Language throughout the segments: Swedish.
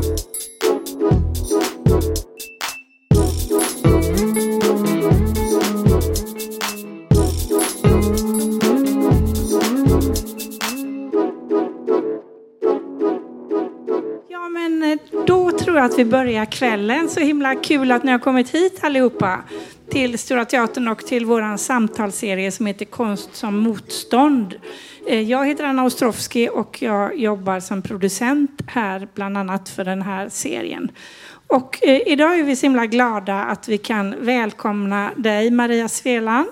Ja, men eh, då tror jag att vi börjar kvällen. Så himla kul att ni har kommit hit allihopa till Stora Teatern och till vår samtalsserie som heter Konst som motstånd. Eh, jag heter Anna Ostrovsky och jag jobbar som producent här, bland annat för den här serien. Och eh, idag är vi så himla glada att vi kan välkomna dig, Maria Sveland.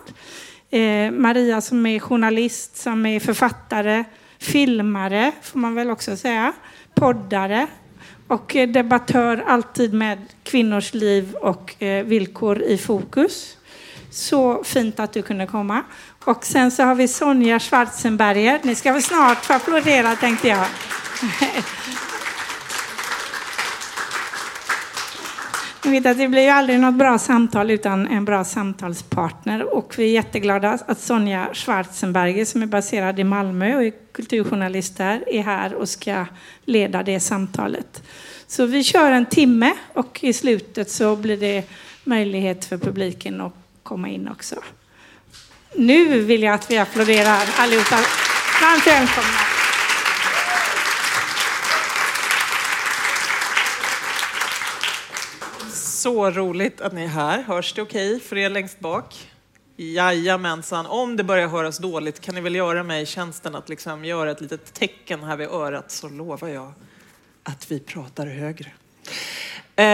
Eh, Maria som är journalist, som är författare, filmare, får man väl också säga, poddare och eh, debattör alltid med kvinnors liv och eh, villkor i fokus. Så fint att du kunde komma. Och sen så har vi Sonja Schwarzenberger. Ni ska väl snart få applådera tänkte jag. Jag vet att det blir ju aldrig något bra samtal utan en bra samtalspartner. Och vi är jätteglada att Sonja Schwarzenberger som är baserad i Malmö och är kulturjournalist där är här och ska leda det samtalet. Så vi kör en timme och i slutet så blir det möjlighet för publiken att komma in också. Nu vill jag att vi applåderar allihopa. Varmt välkomna. Så roligt att ni är här. Hörs det okej för er längst bak? Jajamensan. Om det börjar höras dåligt kan ni väl göra mig tjänsten att liksom göra ett litet tecken här vid örat så lovar jag att vi pratar högre. Eh,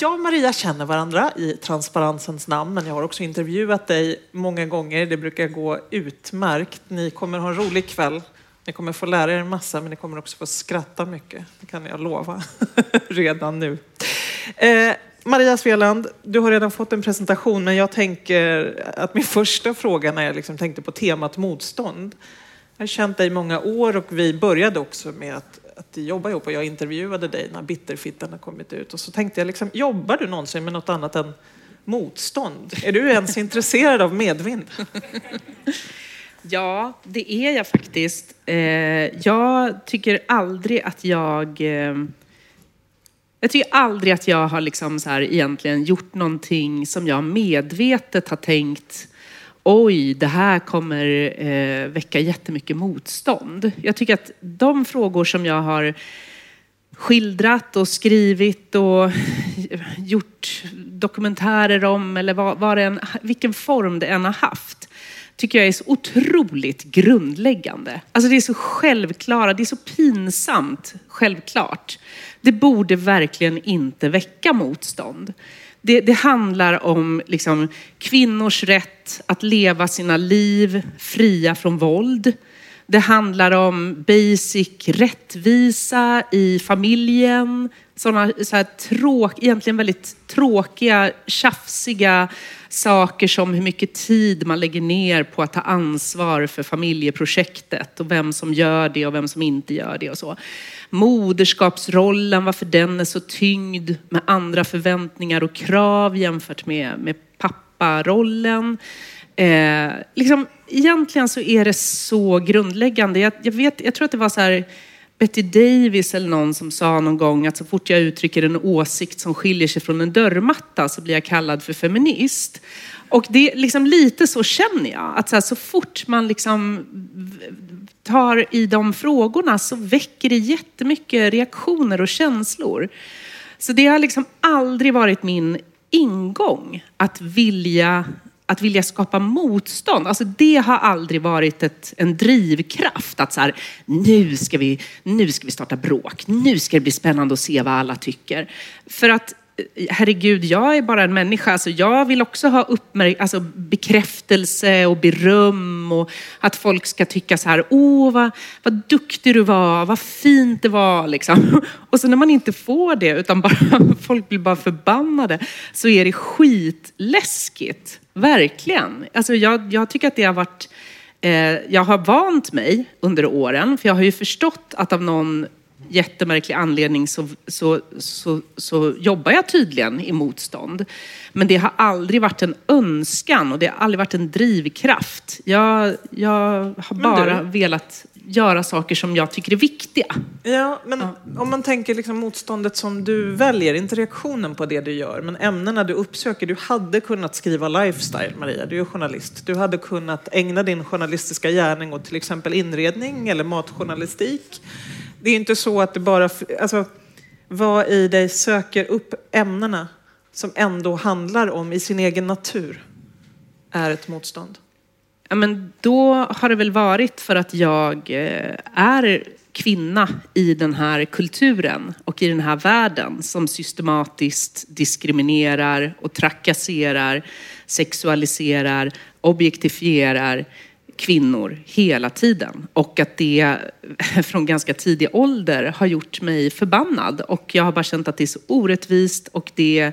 jag och Maria känner varandra i transparensens namn, men jag har också intervjuat dig många gånger. Det brukar gå utmärkt. Ni kommer ha en rolig kväll. Ni kommer få lära er en massa, men ni kommer också få skratta mycket. Det kan jag lova redan nu. Eh, Eh, Maria Sveland, du har redan fått en presentation, men jag tänker att min första fråga när jag liksom tänkte på temat motstånd. Jag har känt dig i många år och vi började också med att, att jobba ihop och jag intervjuade dig när Bitterfittan har kommit ut. Och så tänkte jag, liksom, jobbar du någonsin med något annat än motstånd? Är du ens intresserad av medvind? Ja, det är jag faktiskt. Eh, jag tycker aldrig att jag... Jag tycker aldrig att jag har liksom så här egentligen gjort någonting som jag medvetet har tänkt oj, det här kommer eh, väcka jättemycket motstånd. Jag tycker att de frågor som jag har skildrat och skrivit och gjort dokumentärer om eller vad, vad det än, vilken form det än har haft tycker jag är så otroligt grundläggande. Alltså det är så självklara, det är så pinsamt självklart. Det borde verkligen inte väcka motstånd. Det, det handlar om liksom, kvinnors rätt att leva sina liv fria från våld. Det handlar om basic rättvisa i familjen. Sådana så här tråk, egentligen väldigt tråkiga, tjafsiga saker som hur mycket tid man lägger ner på att ta ansvar för familjeprojektet och vem som gör det och vem som inte gör det och så. Moderskapsrollen, varför den är så tyngd med andra förväntningar och krav jämfört med, med papparollen. Eh, liksom, egentligen så är det så grundläggande. Jag, jag, vet, jag tror att det var så här Betty Davis eller någon som sa någon gång att så fort jag uttrycker en åsikt som skiljer sig från en dörrmatta så blir jag kallad för feminist. Och det är liksom lite så känner jag. Att så, här, så fort man liksom tar i de frågorna så väcker det jättemycket reaktioner och känslor. Så det har liksom aldrig varit min ingång att vilja att vilja skapa motstånd, alltså det har aldrig varit ett, en drivkraft. Att så här, nu ska, vi, nu ska vi starta bråk, nu ska det bli spännande att se vad alla tycker. För att herregud, jag är bara en människa. Alltså, jag vill också ha uppmärk- alltså, bekräftelse och beröm och att folk ska tycka så här, åh vad, vad duktig du var, vad fint det var. Liksom. Och så när man inte får det, utan bara folk blir bara förbannade, så är det skitläskigt. Verkligen. Alltså, jag, jag tycker att det har varit eh, jag har vant mig under åren, för jag har ju förstått att av någon jättemärklig anledning så, så, så, så jobbar jag tydligen i motstånd. Men det har aldrig varit en önskan och det har aldrig varit en drivkraft. Jag, jag har bara velat göra saker som jag tycker är viktiga. Ja, men om man tänker liksom motståndet som du väljer, inte reaktionen på det du gör, men ämnena du uppsöker. Du hade kunnat skriva lifestyle, Maria, du är journalist. Du hade kunnat ägna din journalistiska gärning åt till exempel inredning eller matjournalistik. Det är inte så att det bara... Alltså, vad i dig söker upp ämnena som ändå handlar om i sin egen natur är ett motstånd? Ja, men då har det väl varit för att jag eh, är kvinna i den här kulturen och i den här världen som systematiskt diskriminerar och trakasserar, sexualiserar, objektifierar kvinnor hela tiden. Och att det från ganska tidig ålder har gjort mig förbannad. Och jag har bara känt att det är så orättvist och det,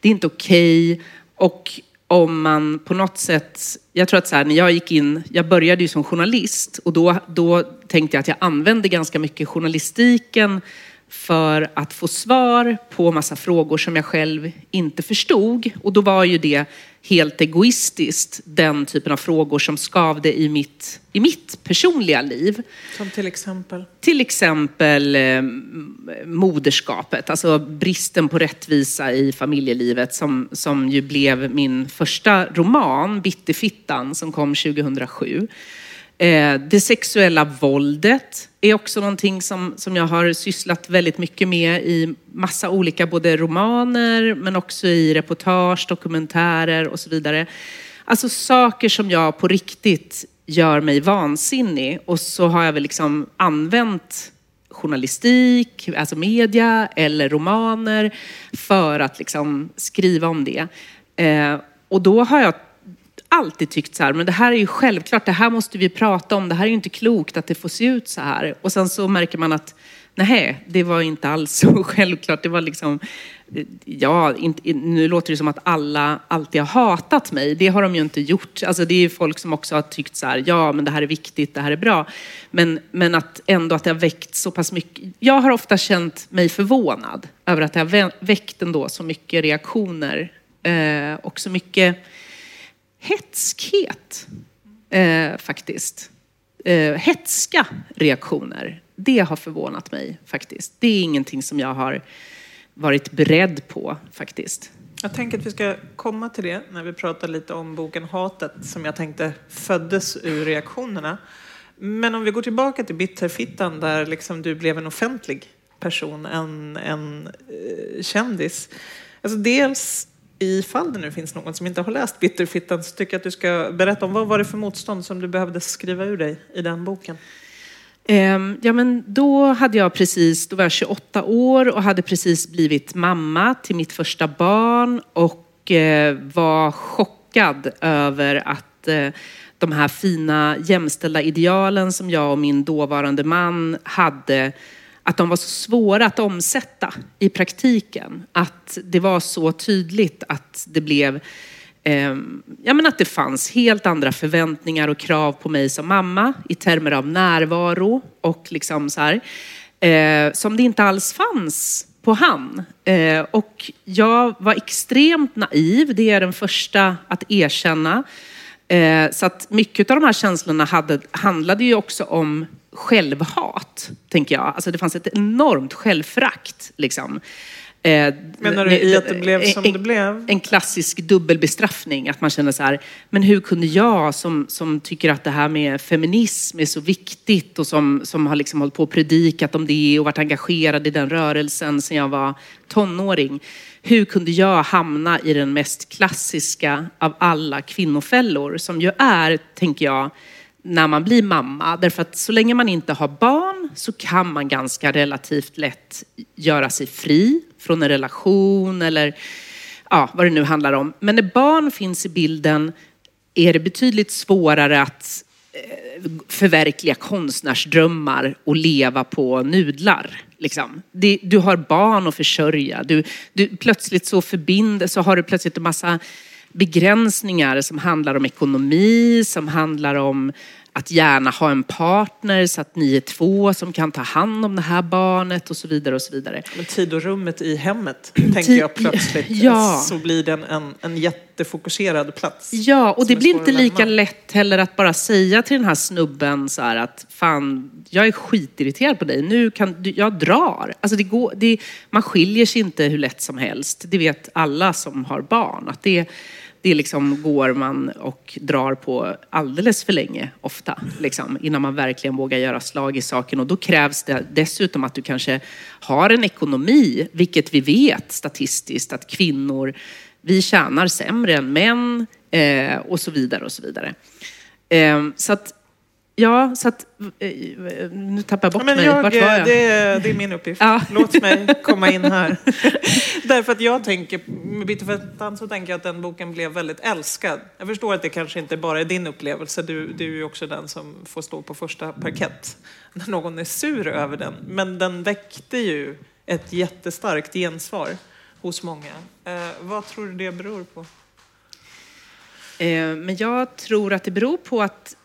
det är inte okej. Okay. Och om man på något sätt, jag tror att så här, när jag gick in, jag började ju som journalist och då, då tänkte jag att jag använde ganska mycket journalistiken för att få svar på massa frågor som jag själv inte förstod. Och då var ju det helt egoistiskt den typen av frågor som skavde i mitt, i mitt personliga liv. Som till exempel? Till exempel eh, moderskapet, alltså bristen på rättvisa i familjelivet som, som ju blev min första roman, Bitterfittan, som kom 2007. Eh, det sexuella våldet är också någonting som, som jag har sysslat väldigt mycket med i massa olika, både romaner men också i reportage, dokumentärer och så vidare. Alltså saker som jag på riktigt gör mig vansinnig och så har jag väl liksom använt journalistik, alltså media eller romaner för att liksom skriva om det. Eh, och då har jag alltid tyckt så här, men det här är ju självklart, det här måste vi prata om, det här är ju inte klokt att det får se ut så här. Och sen så märker man att nej, det var inte alls så självklart. Det var liksom, ja, inte, nu låter det som att alla alltid har hatat mig. Det har de ju inte gjort. Alltså det är ju folk som också har tyckt så här, ja men det här är viktigt, det här är bra. Men, men att ändå att det har väckt så pass mycket. Jag har ofta känt mig förvånad över att det har väckt ändå så mycket reaktioner eh, och så mycket hetskhet eh, faktiskt. Eh, hetska reaktioner. Det har förvånat mig faktiskt. Det är ingenting som jag har varit beredd på faktiskt. Jag tänker att vi ska komma till det när vi pratar lite om boken Hatet som jag tänkte föddes ur reaktionerna. Men om vi går tillbaka till Bitterfittan där liksom du blev en offentlig person, en, en eh, kändis. Alltså dels ifall det nu finns någon som inte har läst Bitterfittan så tycker jag att du ska berätta om vad var det för motstånd som du behövde skriva ur dig i den boken? Ehm, ja, men då hade jag precis, då var jag 28 år och hade precis blivit mamma till mitt första barn och eh, var chockad över att eh, de här fina jämställda idealen som jag och min dåvarande man hade att de var så svåra att omsätta i praktiken. Att det var så tydligt att det blev eh, ja, men att det fanns helt andra förväntningar och krav på mig som mamma i termer av närvaro och liksom så här, eh, som det inte alls fanns på han. Eh, och jag var extremt naiv, det är den första att erkänna. Eh, så att mycket av de här känslorna hade, handlade ju också om självhat, tänker jag. Alltså det fanns ett enormt självförakt. Liksom. Eh, Menar du i att det blev som en, det blev? En klassisk dubbelbestraffning, att man känner så här, men hur kunde jag som, som tycker att det här med feminism är så viktigt och som, som har liksom hållit på och predikat om det och varit engagerad i den rörelsen sedan jag var tonåring. Hur kunde jag hamna i den mest klassiska av alla kvinnofällor som ju är, tänker jag, när man blir mamma. Därför att så länge man inte har barn så kan man ganska relativt lätt göra sig fri från en relation eller ja, vad det nu handlar om. Men när barn finns i bilden är det betydligt svårare att eh, förverkliga konstnärsdrömmar och leva på nudlar. Liksom. du har barn att försörja. Du, du, plötsligt så förbinder, så har du plötsligt en massa begränsningar som handlar om ekonomi, som handlar om att gärna ha en partner så att ni är två som kan ta hand om det här barnet och så vidare och så vidare. Men tid och rummet i hemmet, tänker jag plötsligt. Ja. Så blir det en, en, jättefokuserad plats. Ja, och det blir inte lika lätt heller att bara säga till den här snubben så här att fan, jag är skitirriterad på dig. Nu kan du, jag drar. Alltså det går, det, man skiljer sig inte hur lätt som helst. Det vet alla som har barn. Att det, det liksom går man och drar på alldeles för länge ofta. Liksom, innan man verkligen vågar göra slag i saken. Och då krävs det dessutom att du kanske har en ekonomi, vilket vi vet statistiskt att kvinnor, vi tjänar sämre än män eh, och så vidare och så vidare. Eh, så att, ja, så att, eh, nu tappar jag bort Ja, men mig. jag, Vart var jag? Det, är, det är min uppgift. Ja. Låt mig komma in här. Därför att jag tänker, med Bitter Fettan så tänker jag att den boken blev väldigt älskad. Jag förstår att det kanske inte bara är din upplevelse, du, du är ju också den som får stå på första parkett när någon är sur över den. Men den väckte ju ett jättestarkt gensvar hos många. Eh, vad tror du det beror på? Eh, Men jag tror att det beror på att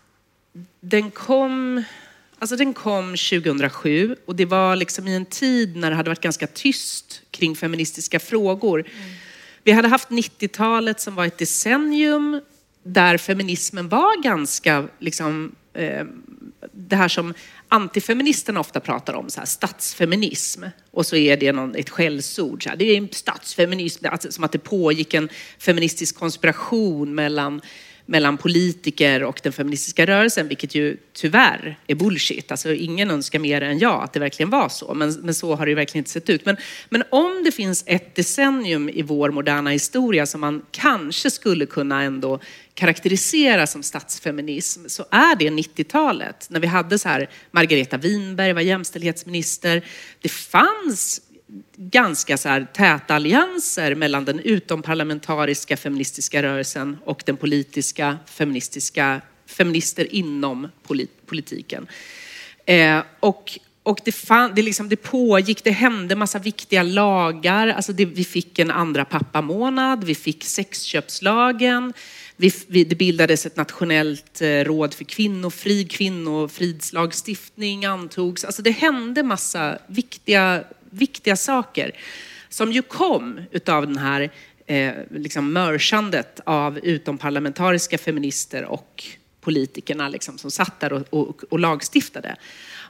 den kom, alltså den kom 2007 och det var liksom i en tid när det hade varit ganska tyst kring feministiska frågor. Vi hade haft 90-talet som var ett decennium där feminismen var ganska, liksom, eh, det här som antifeministerna ofta pratar om, så här, statsfeminism. Och så är det någon, ett skällsord. Så här, det är en statsfeminism, alltså, som att det pågick en feministisk konspiration mellan, mellan politiker och den feministiska rörelsen, vilket ju tyvärr är bullshit. Alltså, ingen önskar mer än jag att det verkligen var så, men, men så har det ju verkligen inte sett ut. Men, men om det finns ett decennium i vår moderna historia som man kanske skulle kunna ändå karaktärisera som statsfeminism så är det 90-talet när vi hade så här Margareta Winberg var jämställdhetsminister. Det fanns ganska så här täta allianser mellan den utomparlamentariska feministiska rörelsen och den politiska feministiska feminister inom polit, politiken. Eh, och och det, fan, det, liksom, det pågick, det hände massa viktiga lagar. Alltså det, vi fick en andra pappamånad, vi fick sexköpslagen, vi, vi, det bildades ett nationellt eh, råd för kvinnofrid, kvinnofridslagstiftning antogs. Alltså det hände massa viktiga, viktiga saker som ju kom utav den här eh, liksom mörsandet av utomparlamentariska feminister och politikerna liksom, som satt där och, och, och lagstiftade.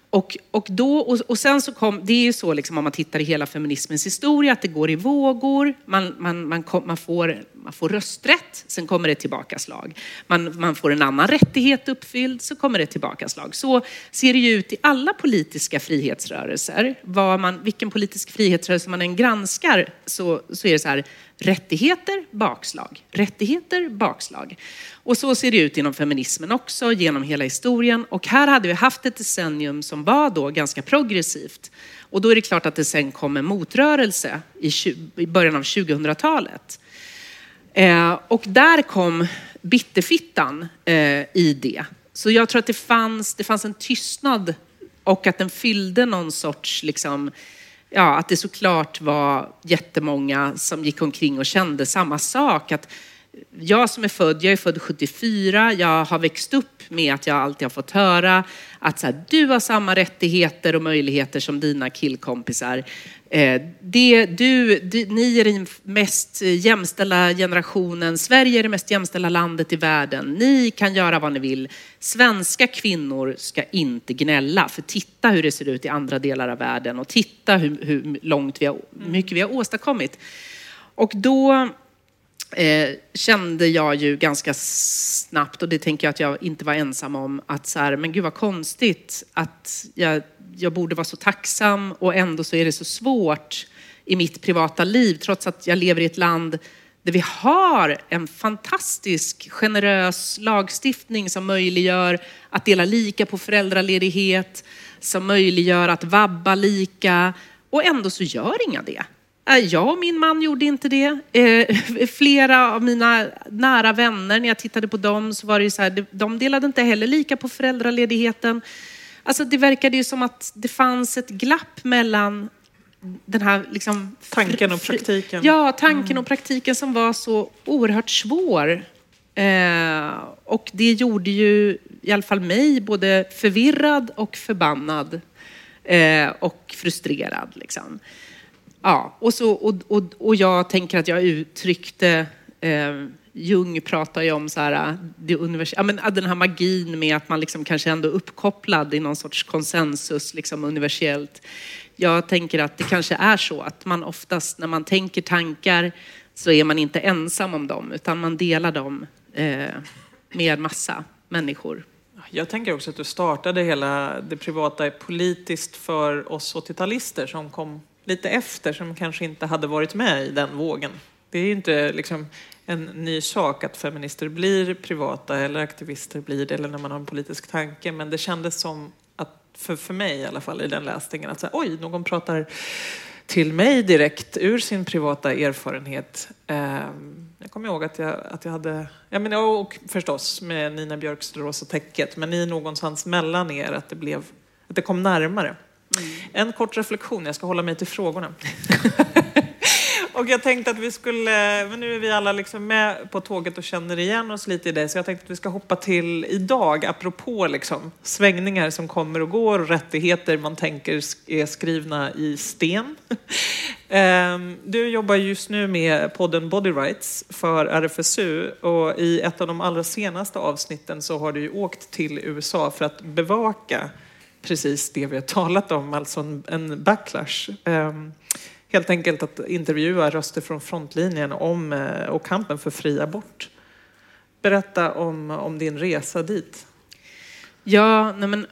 Och, och, då, och, och sen så kom, det är ju så liksom om man tittar i hela feminismens historia att det går i vågor. Man, man, man, kom, man, får, man får rösträtt, sen kommer det tillbaka slag. Man, man får en annan rättighet uppfylld, så kommer det tillbaka slag. Så ser det ju ut i alla politiska frihetsrörelser. Var man, vilken politisk frihetsrörelse man än granskar så, så är det så här, rättigheter, bakslag, rättigheter, bakslag. Och så ser det ut inom feminismen också genom hela historien. Och här hade vi haft ett decennium som var då ganska progressivt. Och då är det klart att det sen kom en motrörelse i, i början av 2000-talet. Eh, och där kom bitterfittan eh, i det. Så jag tror att det fanns, det fanns en tystnad och att den fyllde någon sorts liksom, ja, att det såklart var jättemånga som gick omkring och kände samma sak. Att jag som är född, jag är född 74, jag har växt upp med att jag alltid har fått höra att så här, du har samma rättigheter och möjligheter som dina killkompisar. Eh, det, du, du, ni är den mest jämställda generationen, Sverige är det mest jämställda landet i världen. Ni kan göra vad ni vill. Svenska kvinnor ska inte gnälla, för titta hur det ser ut i andra delar av världen och titta hur, hur långt vi har, mycket vi har åstadkommit. Och då eh, kände jag ju ganska snabbt, och det tänker jag att jag inte var ensam om, att så här, men gud vad konstigt att jag, jag borde vara så tacksam och ändå så är det så svårt i mitt privata liv, trots att jag lever i ett land där vi har en fantastisk generös lagstiftning som möjliggör att dela lika på föräldraledighet, som möjliggör att vabba lika och ändå så gör inga det. Äh, jag och min man gjorde inte det. Eh, flera av mina nära vänner, när jag tittade på dem, så var det ju så här, de delade inte heller lika på föräldraledigheten. Alltså det verkade ju som att det fanns ett glapp mellan den här liksom... Tanken och praktiken. Ja, tanken och praktiken som var så oerhört svår Eh, och det gjorde ju i alla fall mig både förvirrad och förbannad eh, och frustrerad. Liksom. Ja, och, så, och, och, och jag tänker att jag uttryckte eh, Jung pratar ju om så här, äh, det univers- ja, men äh, den här magin med att man liksom kanske ändå är uppkopplad i någon sorts konsensus liksom universellt. Jag tänker att det kanske är så att man oftast när man tänker tankar så är man inte ensam om dem utan man delar dem eh, med massa människor. Jag tänker också att du startade hela det privata politiskt för oss 80-talister som kom lite efter, som kanske inte hade varit med i den vågen. Det är ju inte liksom en ny sak att feminister blir privata eller aktivister blir det, eller när man har en politisk tanke, men det kändes som att, för, för mig i alla fall i den läsningen, att säga, oj, någon pratar till mig direkt ur sin privata erfarenhet. Ehm, jag kommer ihåg att jag, att jag hade, ja men och förstås med Nina Björks Rosa täcket, men i någonstans mellan er att det blev, att det kom närmare. Mm. En kort reflektion, jag ska hålla mig till frågorna. Och jag tänkte att vi skulle, men nu är vi alla liksom med på tåget och känner igen oss lite i det, så jag tänkte att vi ska hoppa till idag, apropå liksom svängningar som kommer och går och rättigheter man tänker är skrivna i sten. Ehm, du jobbar just nu med podden Body Rights för RFSU och i ett av de allra senaste avsnitten så har du ju åkt till USA för att bevaka precis det vi har talat om, alltså en, backlash. Ehm, Helt enkelt att intervjua röster från frontlinjen om, eh, och kampen för fri abort. Berätta om, om din resa dit. Ja, nej men,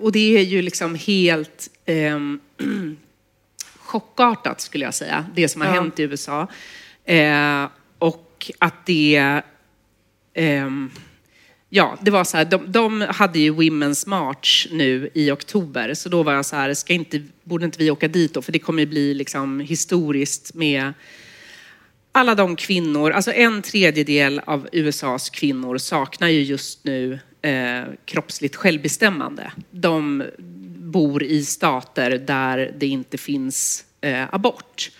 och det är ju liksom helt eh, chockartat skulle jag säga, det som har ja. hänt i USA. Eh, och att det eh, Ja, det var så här, de, de, hade ju Women's March nu i oktober, så då var jag så här, ska inte, borde inte vi åka dit då? För det kommer ju bli liksom historiskt med alla de kvinnor, alltså en tredjedel av USAs kvinnor saknar ju just nu eh, kroppsligt självbestämmande. De bor i stater där det inte finns eh, abort.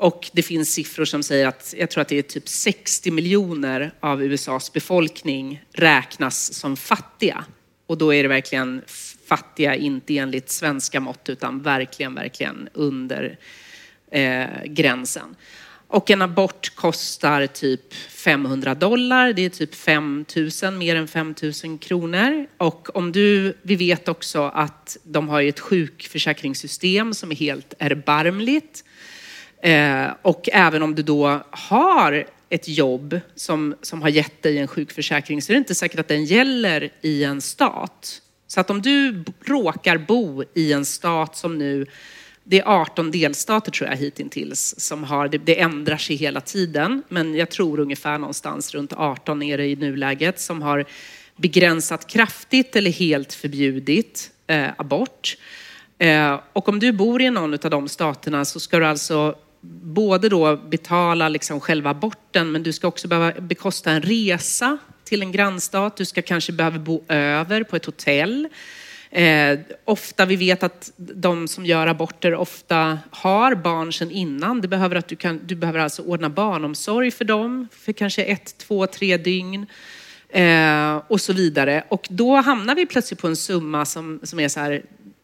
Och det finns siffror som säger att jag tror att det är typ 60 miljoner av USAs befolkning räknas som fattiga. Och då är det verkligen fattiga, inte enligt svenska mått, utan verkligen, verkligen under eh, gränsen. Och en abort kostar typ 500 dollar, det är typ 5 000, mer än 5 000 kronor. Och om du, vi vet också att de har ett sjukförsäkringssystem som är helt erbarmligt. Eh, och även om du då har ett jobb som, som har gett dig en sjukförsäkring så är det inte säkert att den gäller i en stat. Så att om du råkar bo i en stat som nu, det är 18 delstater tror jag hittills som har, det, det ändrar sig hela tiden, men jag tror ungefär någonstans runt 18 är det i nuläget som har begränsat kraftigt eller helt förbjudit eh, abort. Eh, och om du bor i någon av de staterna så ska du alltså både då betala liksom själva aborten, men du ska också behöva bekosta en resa till en grannstat. Du ska kanske behöva bo över på ett hotell. Eh, ofta, vi vet att de som gör aborter ofta har barn sedan innan. Det behöver att du, kan, du behöver alltså ordna barnomsorg för dem för kanske ett, två, tre dygn. Eh, och så vidare. Och då hamnar vi plötsligt på en summa som, som är så här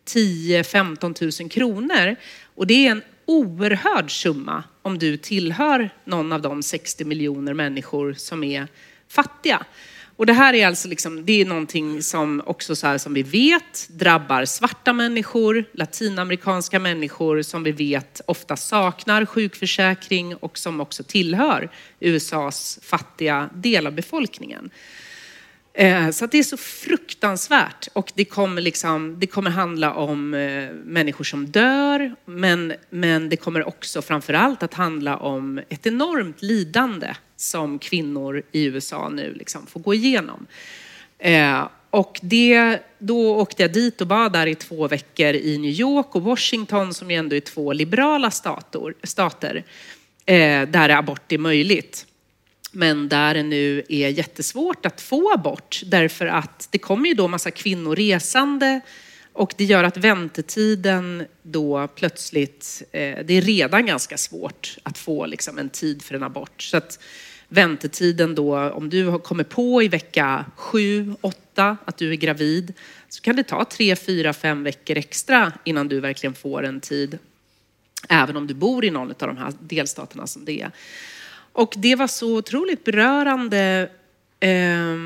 10-15 000 kronor. Och det är en oerhörd summa om du tillhör någon av de 60 miljoner människor som är fattiga. Och det här är alltså liksom, det är någonting som också så här, som vi vet drabbar svarta människor, latinamerikanska människor som vi vet ofta saknar sjukförsäkring och som också tillhör USAs fattiga del av befolkningen. Eh, så det är så fruktansvärt. Och det kommer, liksom, det kommer handla om eh, människor som dör. Men, men det kommer också framförallt att handla om ett enormt lidande som kvinnor i USA nu liksom får gå igenom. Eh, och det, då åkte jag dit och var där i två veckor i New York och Washington som ju ändå är två liberala stater, stater där abort är möjligt men där det nu är jättesvårt att få abort därför att det kommer ju då massa kvinnor resande och det gör att väntetiden då plötsligt, eh, det är redan ganska svårt att få liksom en tid för en abort. Så att väntetiden då, om du har kommit på i vecka sju, åtta att du är gravid, så kan det ta tre, fyra, fem veckor extra innan du verkligen får en tid. Även om du bor i någon av de här delstaterna som det är. Och det var så otroligt berörande eh,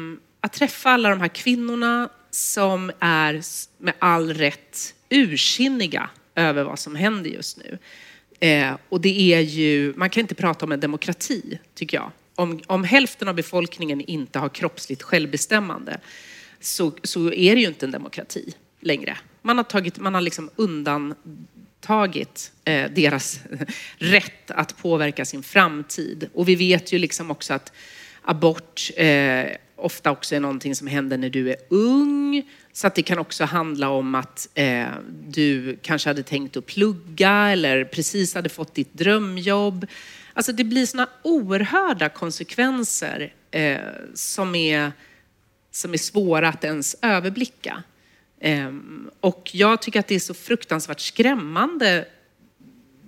att träffa alla de här kvinnorna som är med all rätt ursinniga över vad som händer just nu. Eh, och det är ju, man kan inte prata om en demokrati, tycker jag. Om, om hälften av befolkningen inte har kroppsligt självbestämmande så, så är det ju inte en demokrati längre. Man har, tagit, man har liksom undan fråntagit eh, deras rätt att påverka sin framtid. Och vi vet ju liksom också att abort eh, ofta också är någonting som händer när du är ung. Så att det kan också handla om att eh, du kanske hade tänkt att plugga eller precis hade fått ditt drömjobb. Alltså det blir sådana oerhörda konsekvenser eh, som, är, som är svåra att ens överblicka. Eh, och jag tycker att det är så fruktansvärt skrämmande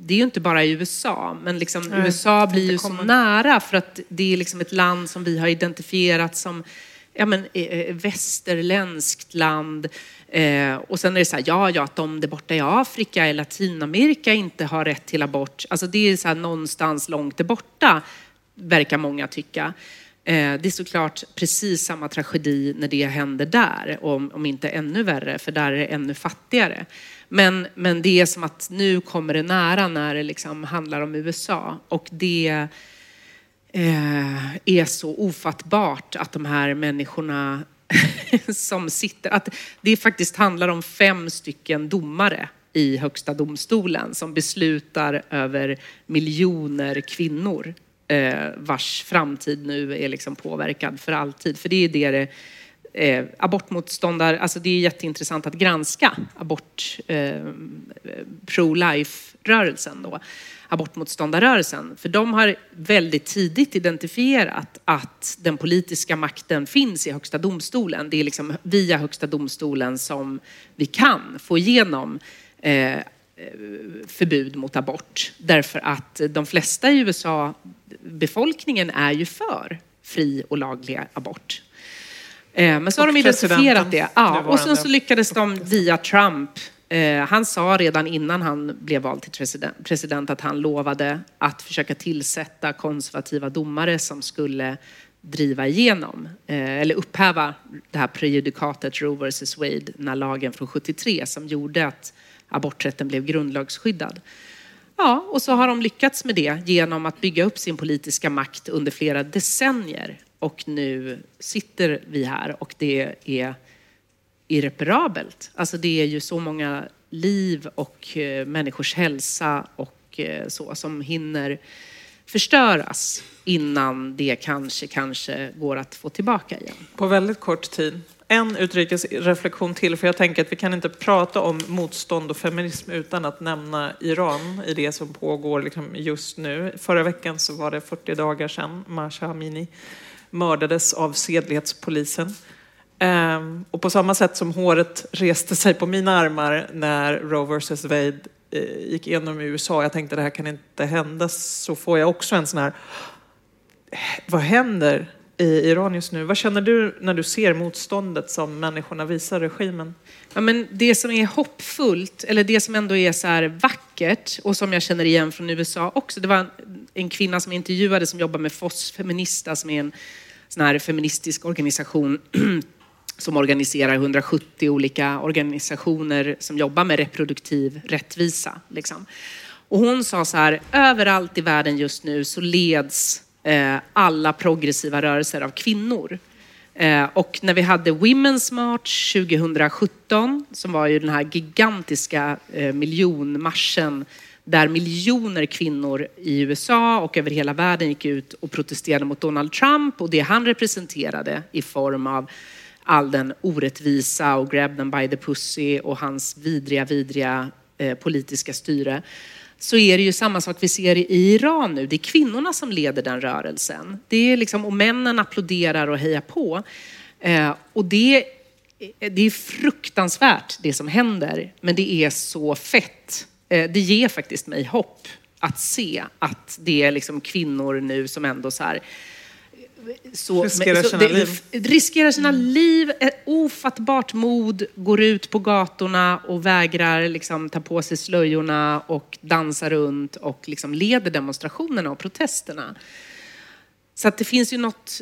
det är ju inte bara i USA, men liksom Nej, USA blir ju så nära för att det är liksom ett land som vi har identifierat som ja, men, eh, eh, västerländskt land. Eh, och sen är det så här, ja, ja, att de där borta i Afrika eller Latinamerika inte har rätt till abort. Alltså det är så här någonstans långt där borta, verkar många tycka. Eh, det är såklart precis samma tragedi när det händer där, om, om inte ännu värre, för där är det ännu fattigare. Men, men det är som att nu kommer det nära när det liksom handlar om USA. Och det eh, är så ofattbart att de här människorna som sitter, att det faktiskt handlar om fem stycken domare i Högsta domstolen som beslutar över miljoner kvinnor eh, vars framtid nu är liksom påverkad för alltid. För det är det det eh, abortmotståndare, alltså det är jätteintressant att granska abort, eh, pro-life-rörelsen då, abortmotståndarrörelsen. För de har väldigt tidigt identifierat att den politiska makten finns i Högsta domstolen. Det är liksom via Högsta domstolen som vi kan få igenom eh, eh förbud mot abort. Därför att de flesta i USA, befolkningen är ju för fri och laglig abort. Eh, men så har de identifierat det. Ja, och sen så lyckades de via Trump eh, han sa redan innan han blev vald till president, att han lovade att försöka tillsätta konservativa domare som skulle driva igenom eh, eller upphäva det här prejudikatet Roe vs Wade, den här lagen från 73 som gjorde att aborträtten blev grundlagsskyddad. Ja, och så har de lyckats med det genom att bygga upp sin politiska makt under flera decennier. Och nu sitter vi här och det är irreparabelt. Alltså det är ju så många liv och eh, människors hälsa och eh, så som hinner förstöras innan det kanske, kanske går att få tillbaka igen. På väldigt kort tid. En utrikesreflektion till, för jag tänker att vi kan inte prata om motstånd och feminism utan att nämna Iran i det som pågår liksom just nu. Förra veckan så var det 40 dagar sedan Masha Amini mördades av sedlighetspolisen. Ehm, och på samma sätt som håret reste sig på mina armar när Roe vs Wade eh, gick igenom i USA, jag tänkte det här kan inte hända, så får jag också en sån här, vad händer i Iran just nu? Vad känner du när du ser motståndet som människorna visar regimen? Ja, men det som är hoppfullt, eller det som ändå är så här vackert och som jag känner igen från USA också, det var en, en kvinna som intervjuade som jobbar med FOS Feminista som är en sån här feministisk organisation som organiserar 170 olika organisationer som jobbar med reproduktiv rättvisa. Liksom. Och hon sa så här, överallt i världen just nu så leds Eh, alla progressiva rörelser av kvinnor. Eh, och när vi hade Women's March 2017, som var ju den här gigantiska eh, miljonmarschen där miljoner kvinnor i USA och över hela världen gick ut och protesterade mot Donald Trump och det han representerade i form av all den orättvisa och grab them by the pussy och hans vidriga, vidriga politiska styre så är det ju samma sak vi ser i Iran nu. Det är kvinnorna som leder den rörelsen. Det är liksom, och männen applåderar och hejar på. Eh, och det, eh, det är fruktansvärt det som händer, men det är så fett. Eh, det ger faktiskt mig hopp att se att det är liksom kvinnor nu som ändå så här, så, Riskerar sina det- liv. riskerar sina liv, ett ofattbart mod, går ut på gatorna och vägrar liksom ta på sig slöjorna och dansa runt och liksom leder demonstrationerna och protesterna. Så att det finns ju något,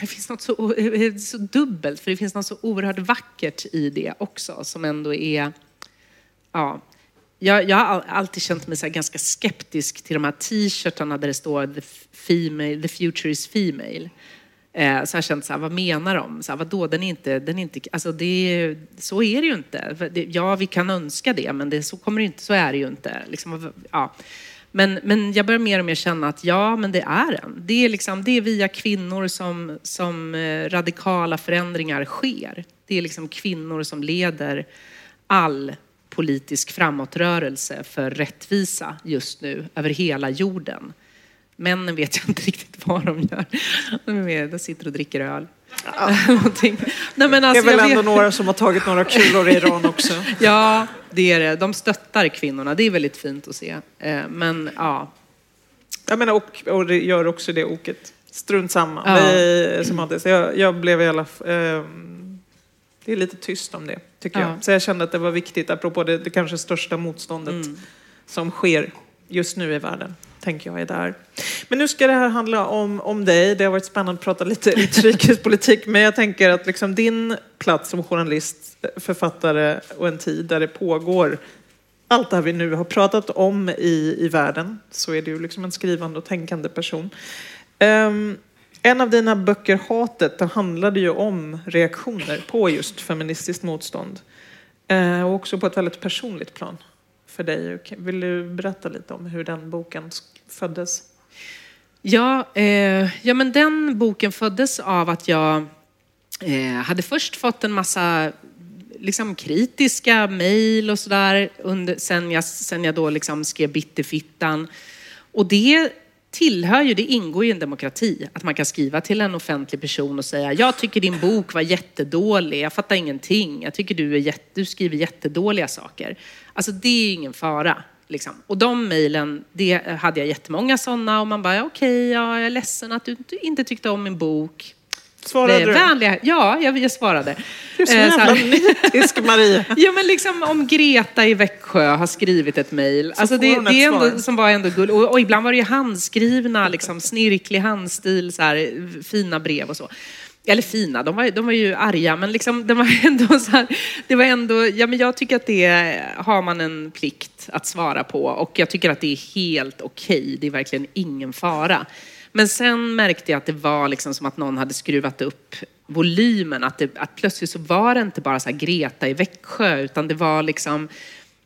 det finns något så, så dubbelt, för det finns något så oerhört vackert i det också som ändå är, ja. Jag, jag har alltid känt mig så här ganska skeptisk till de här t-shirtarna där det står the, female, the future is female. Eh, så jag har känt så här, vad menar de? Så här, vadå, den är inte, den är inte, alltså det, så är det ju inte. Ja, vi kan önska det, men det, så, kommer det inte, så är det ju inte. Liksom, ja. men, men jag börjar mer och mer känna att ja, men det är den. Det är, liksom, det är via kvinnor som, som eh, radikala förändringar sker. Det är liksom kvinnor som leder all politisk framåtrörelse för rättvisa just nu över hela jorden. Männen vet jag inte riktigt vad de gör. De är med, de sitter och dricker öl. Någonting. Nej, men Det är alltså, väl jag vet- ändå några som har tagit några kulor i Iran också. Ja, det är det. De stöttar kvinnorna. Det är väldigt fint att se. Eh, Men ja, Jag menar, och, och det gör också det oket. Strunt samma. Ja. Vi, som hade, så jag, jag blev i alla fall... ehm, det är lite tyst om det, tycker Ja. jag. Så jag kände att det var viktigt, apropå det, det kanske största motståndet Mm. som sker just nu i världen, tänker jag är där. Men nu ska det här handla om, om dig. Det har varit spännande att prata lite utrikespolitik, men jag tänker att liksom din plats som journalist, författare och en tid där det pågår allt det här vi nu har pratat om i, i världen, så är du liksom en skrivande och tänkande person. Ehm, en av dina böcker, Hatet, den handlade ju om reaktioner på just feministiskt motstånd. Eh, och också på ett väldigt personligt plan för dig. Vill du berätta lite om hur den boken föddes? Ja, eh, ja, men den boken föddes av att jag eh, hade först fått en massa liksom, kritiska mejl och sådär sen jag, sen jag då liksom skrev Bitterfittan. Och det tillhör ju, det ingår ju i en demokrati, att man kan skriva till en offentlig person och säga jag tycker din bok var jättedålig, jag fattar ingenting, jag tycker du, är jätte, du skriver jättedåliga saker. Alltså det är ju ingen fara. Liksom. Och de mejlen, det hade jag jättemånga sådana och man bara, okej, ja, jag är ledsen att du inte tyckte om min bok. Svarade är du? Vänliga, ja, jag, jag svarade. Du är så Eh, jävla nitisk, Maria. Ja men liksom om Greta i Växjö har skrivit ett mejl. Alltså det, det är ändå, som var ändå gull. Och, och ibland var det ju handskrivna, liksom snirklig handstil, så här, fina brev och så. Eller fina, de var, de var ju arga men liksom, det var ändå så här, det var ändå, ja men jag tycker att det har man en plikt att svara på och jag tycker att det är helt okej, det är verkligen ingen fara. Men sen märkte jag att det var liksom som att någon hade skruvat upp volymen, att, det, att plötsligt så var det inte bara så här Greta i Växjö utan det var liksom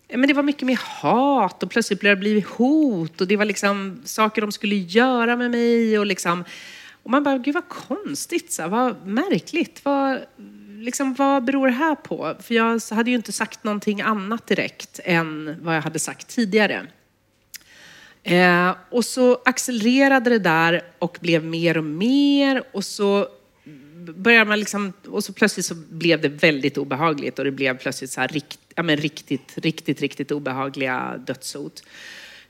Men det var mycket mer hat och plötsligt blev det blivit hot och det var liksom saker de skulle göra med mig och liksom och man bara, gud vad konstigt, så här, vad märkligt, vad, liksom, vad beror det här på? För jag hade ju inte sagt någonting annat direkt än vad jag hade sagt tidigare. Eh, och så accelererade det där och blev mer och mer och så började man liksom, och så plötsligt så blev det väldigt obehagligt och det blev plötsligt så här rikt, ja, men riktigt, riktigt, riktigt obehagliga dödshot.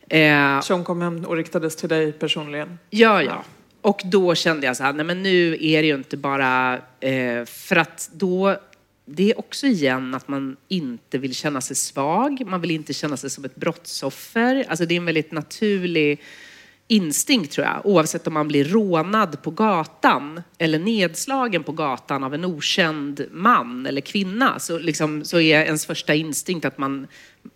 Eh, Som kom hem och riktades till dig personligen. Ja, ja. Och då kände jag så här, nej men nu är det ju inte bara, eh, för att då, det är också igen att man inte vill känna sig svag, man vill inte känna sig som ett brottsoffer. Alltså det är en väldigt naturlig instinkt tror jag, oavsett om man blir rånad på gatan eller nedslagen på gatan av en okänd man eller kvinna så, liksom, så är ens första instinkt att man,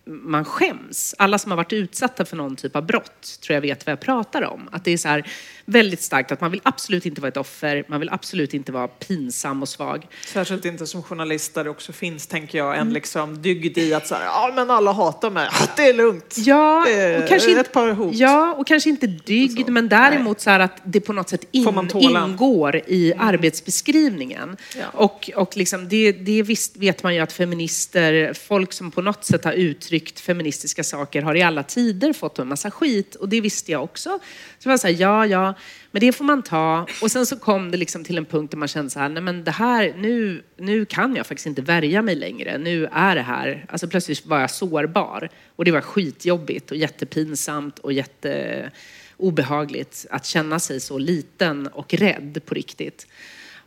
man skäms. Alla som har varit utsatta för någon typ av brott tror jag vet vad jag pratar om. Att det är så här väldigt starkt att man vill absolut inte vara ett offer, man vill absolut inte vara pinsam och svag. Särskilt inte som journalist där det också finns, tänker jag, Mm. en liksom dygd i att så här, ja men alla hatar mig, det är lugnt. Ja, Det och kanske ett inte, par hot. ja, och kanske inte dygd, men däremot så här att det på något sätt in. Mm. ingår i arbetsbeskrivningen. Ja. Och, och liksom det, det visst vet man ju att feminister, folk som på något sätt har uttryckt feministiska saker har i alla tider fått en massa skit och det visste jag också. Så jag var så här, ja, ja, Men det får man ta. Och sen så kom det liksom till en punkt där man kände så här, nej men det här, nu, nu kan jag faktiskt inte värja mig längre. Nu är det här, alltså plötsligt var jag sårbar. Och det var skitjobbigt och jättepinsamt och jätteobehagligt att känna sig så liten och rädd på riktigt.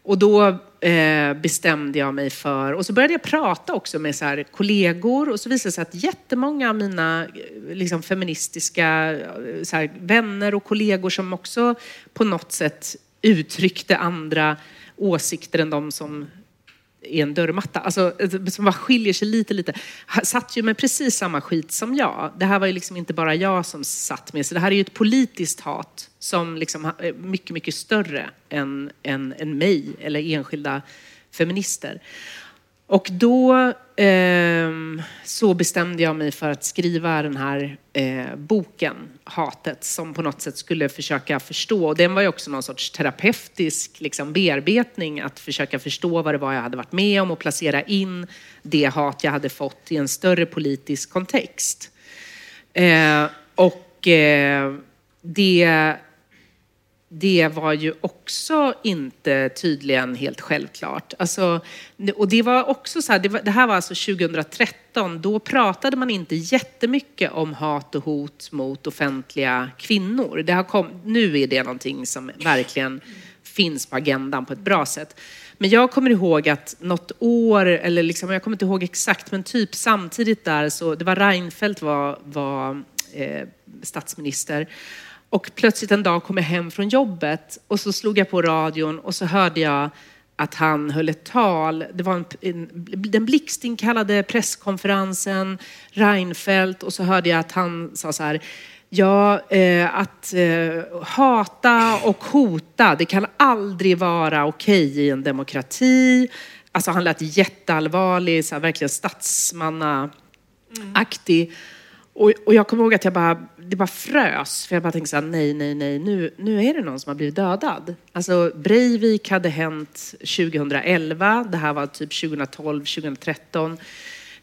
Och då eh, bestämde jag mig för, och så började jag prata också med så här, kollegor. Och så visade det sig att jättemånga av mina eh, liksom, feministiska eh, så här, vänner och kollegor som också på något sätt uttryckte andra åsikter än de som är en dörrmatta, alltså eh, som bara skiljer sig lite, lite, satt ju med precis samma skit som jag. Det här var ju liksom inte bara jag som satt med, så det här är ju ett politiskt hat som liksom är mycket, mycket större än, än, än mig eller enskilda feminister. Och då eh, så bestämde jag mig för att skriva den här eh, boken, Hatet, som på något sätt skulle försöka förstå. Och den var ju också någon sorts terapeutisk liksom, bearbetning, att försöka förstå vad det var jag hade varit med om och placera in det hat jag hade fått i en större politisk kontext. Eh, och eh, det det var ju också inte tydligen helt självklart. Alltså, och det var också så här, det, var, det, här var alltså 2013, då pratade man inte jättemycket om hat och hot mot offentliga kvinnor. Det har kom, nu är det någonting som verkligen finns på agendan på ett bra sätt. Men jag kommer ihåg att något år, eller liksom, jag kommer inte ihåg exakt, men typ samtidigt där så, det var Reinfeldt var, var eh, statsminister och plötsligt en dag kom jag hem från jobbet och så slog jag på radion och så hörde jag att han höll ett tal. Det var en, en, den blixtinkallade presskonferensen, Reinfeldt, och så hörde jag att han sa så här, ja, eh, att eh, hata och hota, det kan aldrig vara okej okay i en demokrati. Alltså han lät jätteallvarlig, så här, verkligen statsmannaaktig. Mm. Och, och jag kommer ihåg att jag bara, det bara frös, för jag bara tänkte så här, nej, nej, nej, nu, nu är det någon som har blivit dödad. Alltså Breivik hade hänt 2011, det här var typ 2012, 2013.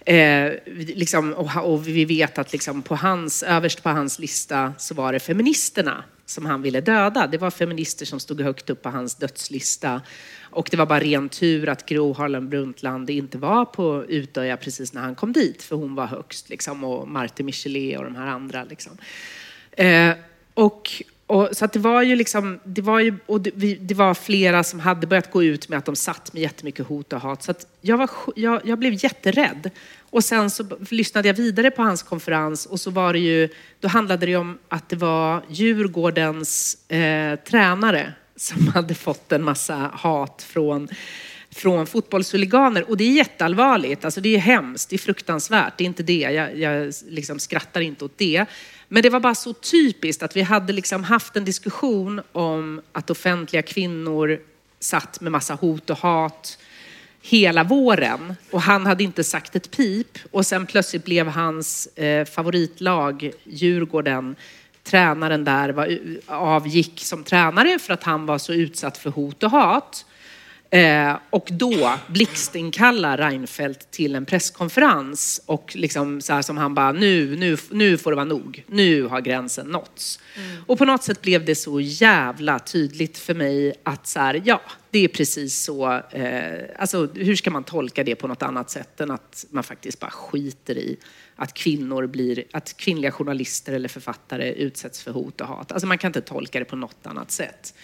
Eh, liksom, och, och, vi vet att liksom på hans, överst på hans lista så var det feministerna som han ville döda. Det var feminister som stod högt upp på hans dödslista. Och det var bara ren tur att Gro Harlem Brundtland inte var på Utöja precis när han kom dit, för hon var högst, liksom, och Marte Michelet och de här andra. Liksom. Eh, och, och, så att det var ju liksom, det var ju, och det, vi, det, var flera som hade börjat gå ut med att de satt med jättemycket hot och hat. Så att jag, var, jag, jag blev jätterädd. Och sen så lyssnade jag vidare på hans konferens och så var det ju, då handlade det om att det var Djurgårdens eh, tränare som hade fått en massa hat från, från fotbollshuliganer. Och det är jätteallvarligt, alltså det är hemskt, det är fruktansvärt, det är inte det, jag, jag liksom skrattar inte åt det. Men det var bara så typiskt att vi hade liksom haft en diskussion om att offentliga kvinnor satt med massa hot och hat hela våren. Och han hade inte sagt ett pip. Och sen plötsligt blev hans eh, favoritlag Djurgården. Tränaren där var, eh, avgick som tränare för att han var så utsatt för hot och hat. Eh, och då blixtinkallar Reinfeldt till en presskonferens och liksom så här som han bara, nu, nu, nu får det vara nog. Nu har gränsen nåtts. Mm. Och på något sätt blev det så jävla tydligt för mig att så här, ja, det är precis så. Eh, alltså hur ska man tolka det på något annat sätt än att man faktiskt bara skiter i att kvinnor blir, att kvinnliga journalister eller författare utsätts för hot och hat. Alltså man kan inte tolka det på något annat sätt.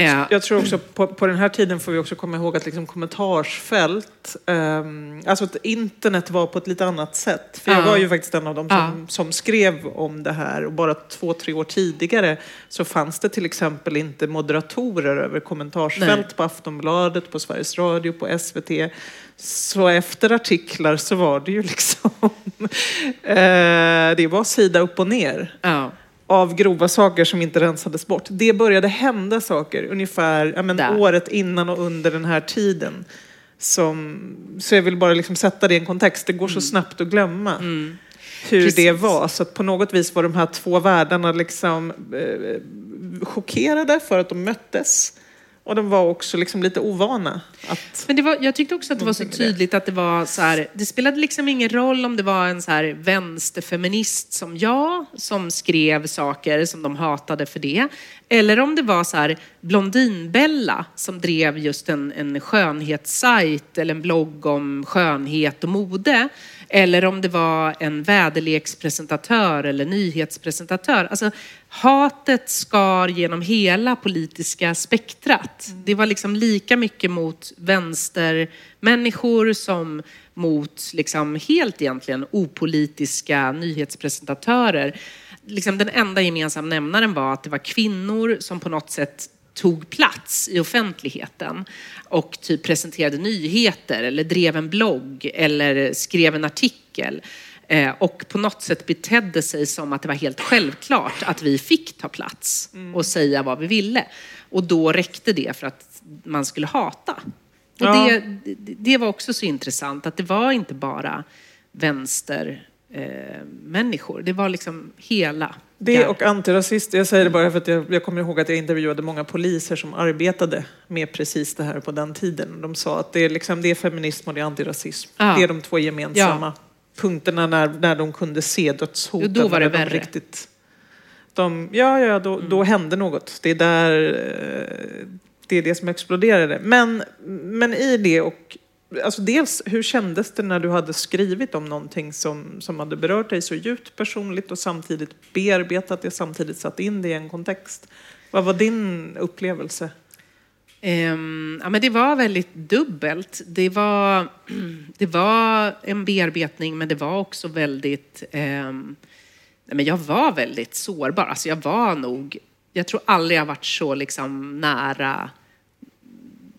Jag, jag tror också på, på, den här tiden får vi också komma ihåg att liksom kommentarsfält, um, alltså att internet var på ett lite annat sätt. För jag var ju faktiskt en av dem som, ja. som skrev om det här och bara två, tre år tidigare så fanns det till exempel inte moderatorer över kommentarsfält Nej. på Aftonbladet, på Sveriges Radio, på SVT. Så efter artiklar så var det ju liksom, eh, det var sida upp och ner. Ja av grova saker som inte rensades bort. Det började hända saker ungefär ja, men, året innan och under den här tiden. Som, så jag vill bara liksom sätta det i en kontext. Det går så mm. snabbt att glömma mm. hur Precis. det var. Så på något vis var de här två världarna liksom, eh, chockerade för att de möttes. Och de var också liksom lite ovana. Att... Men det var, jag tyckte också att det var så tydligt att det var så här, det spelade liksom ingen roll om det var en så här vänsterfeminist som jag, som skrev saker som de hatade för det. Eller om det var så här Blondinbella som drev just en, en skönhetssajt eller en blogg om skönhet och mode. Eller om det var en väderlekspresentatör eller nyhetspresentatör. Alltså, hatet skar genom hela politiska spektrat. Det var liksom lika mycket mot vänstermänniskor som mot liksom helt egentligen opolitiska nyhetspresentatörer. Liksom den enda gemensamma nämnaren var att det var kvinnor som på något sätt tog plats i offentligheten och typ presenterade nyheter eller drev en blogg eller skrev en artikel eh, och på något sätt betedde sig som att det var helt självklart att vi fick ta plats och säga vad vi ville. Och då räckte det för att man skulle hata. Och Ja. det, det, var också så intressant att det var inte bara vänster eh. Det var liksom hela. Det och antirasist, jag säger det bara för att jag, jag kommer ihåg att jag intervjuade många poliser som arbetade med precis det här på den tiden. De sa att det är, liksom, det är feminism och det är antirasism. Ja. Det är de två gemensamma punkterna när, när de kunde se dödshoten. Jo, då var det de värre. Riktigt, de, ja, ja, då, Mm. då hände något. Det är där eh, det är det som exploderade. Men, men i det och Alltså dels, hur kändes det när du hade skrivit om någonting som, som hade berört dig så djupt personligt och samtidigt bearbetat det, samtidigt satt in det i en kontext? Vad var din upplevelse? Um, ja, men det var väldigt dubbelt. Det var, det var en bearbetning, men det var också väldigt... Um, nej, men jag var väldigt sårbar. Alltså jag var nog... Jag tror aldrig jag varit så liksom nära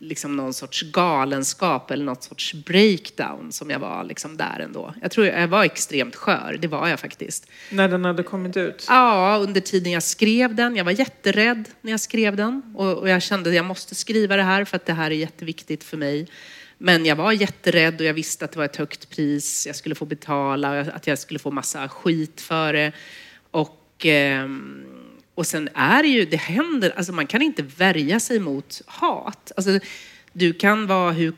liksom någon sorts galenskap eller något sorts breakdown som jag var liksom där ändå. Jag tror jag var extremt skör, det var jag faktiskt. När den hade kommit ut? Ja, under tiden jag skrev den. Jag var jätterädd när jag skrev den. Och, och jag kände att jag måste skriva det här för att det här är jätteviktigt för mig. Men jag var jätterädd och jag visste att det var ett högt pris jag skulle få betala och att jag skulle få massa skit för det. Och, ehm, och sen är det ju, det händer, alltså man kan inte värja sig mot hat. Alltså, du kan vara hur,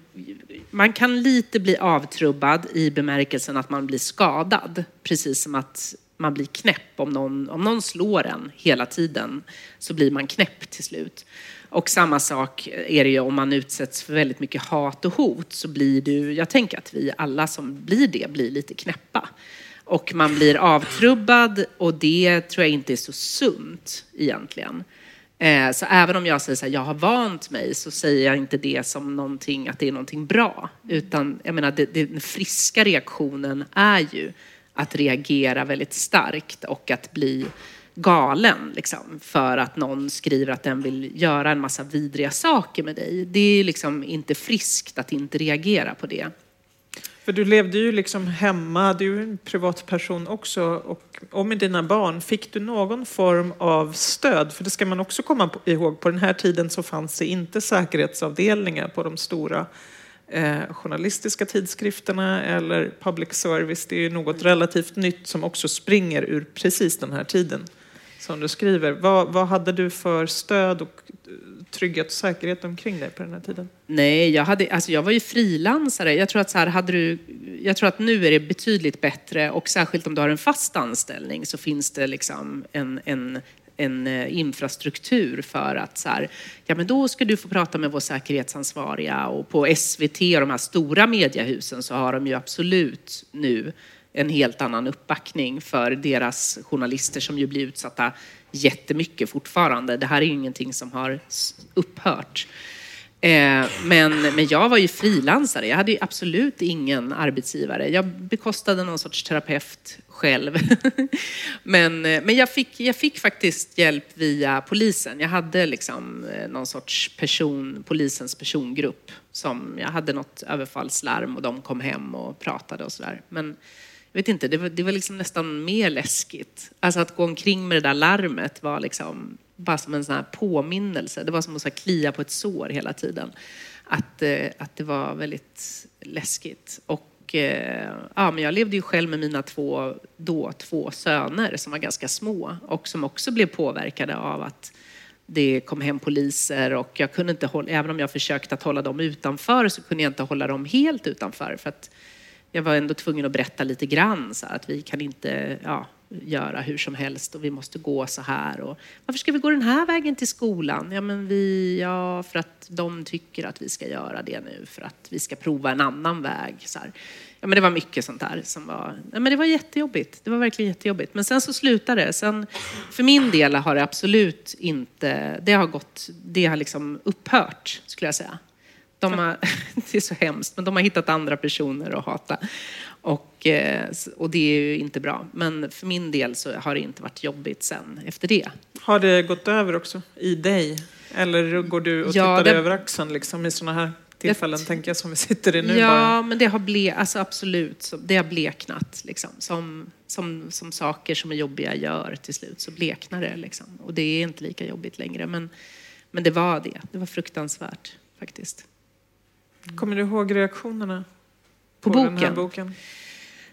man kan lite bli avtrubbad i bemärkelsen att man blir skadad. Precis som att man blir knäpp om någon, om någon slår en hela tiden så blir man knäpp till slut. Och samma sak är det ju om man utsätts för väldigt mycket hat och hot så blir du, jag tänker att vi alla som blir det blir lite knäppa. Och man blir avtrubbad och det tror jag inte är så sunt egentligen. Eh, så även om jag säger så här, jag har vant mig, så säger jag inte det som någonting, att det är någonting bra. Utan jag menar, det, den friska reaktionen är ju att reagera väldigt starkt och att bli galen liksom, för att någon skriver att den vill göra en massa vidriga saker med dig. Det är liksom inte friskt att inte reagera på det. För du levde ju liksom hemma, du är ju en privatperson också. Och, och med dina barn, fick du någon form av stöd? För det ska man också komma ihåg, på den här tiden så fanns det inte säkerhetsavdelningar på de stora eh, journalistiska tidskrifterna eller public service. Det är ju något relativt nytt som också springer ur precis den här tiden som du skriver. Vad, vad hade du för stöd och trygghet och säkerhet omkring dig på den här tiden? Nej, jag, hade, alltså jag var ju frilansare. Jag tror, att så här, hade du, jag tror att nu är det betydligt bättre och särskilt om du har en fast anställning så finns det liksom en, en, en eh, infrastruktur för att så här, ja men då ska du få prata med vår säkerhetsansvariga och på SVT och de här stora mediehusen så har de ju absolut nu en helt annan uppbackning för deras journalister som ju blir utsatta jättemycket fortfarande. Det här är ju ingenting som har upphört. Eh, men, men jag var ju frilansare. Jag hade ju absolut ingen arbetsgivare. Jag bekostade någon sorts terapeut själv. men eh, men jag, fick, jag fick faktiskt hjälp via polisen. Jag hade liksom eh, någon sorts person, polisens persongrupp. Som, jag hade något överfallslarm och de kom hem och pratade och sådär. Men vet inte, det var, det var liksom nästan mer läskigt. Alltså att gå omkring med det där larmet var liksom bara som en sån här påminnelse. Det var som att så klia på ett sår hela tiden. Att, eh, att det var väldigt läskigt. Och eh, ja, men jag levde ju själv med mina två, då två söner som var ganska små och som också blev påverkade av att det kom hem poliser och jag kunde inte hålla, även om jag försökte att hålla dem utanför så kunde jag inte hålla dem helt utanför för att jag var ändå tvungen att berätta lite grann så att vi kan inte ja, göra hur som helst och vi måste gå så här. Och, varför ska vi gå den här vägen till skolan? Ja, men vi, ja, för att de tycker att vi ska göra det nu för att vi ska prova en annan väg. Så här. Ja, men det var mycket sånt där som var, ja, men det var jättejobbigt. Det var verkligen jättejobbigt. Men sen så slutade det. Sen, för min del har det absolut inte, det har gått, det har liksom upphört skulle jag säga. De har, det är så hemskt, men de har hittat andra personer att hata. Och, eh, och det är ju inte bra. Men för min del så har det inte varit jobbigt sen efter det. Har det gått över också i dig? Eller går du och Ja, tittar det- över axeln liksom, i sådana här tillfällen, Jag- tänker jag, som vi sitter i nu ja, bara? men det har ble, alltså absolut, det har bleknat. Liksom. Som, som, som saker som är jobbiga gör till slut så bleknar det. Liksom. Och det är inte lika jobbigt längre. Men, men det var det. Det var fruktansvärt faktiskt. Kommer du ihåg reaktionerna På den här boken? boken?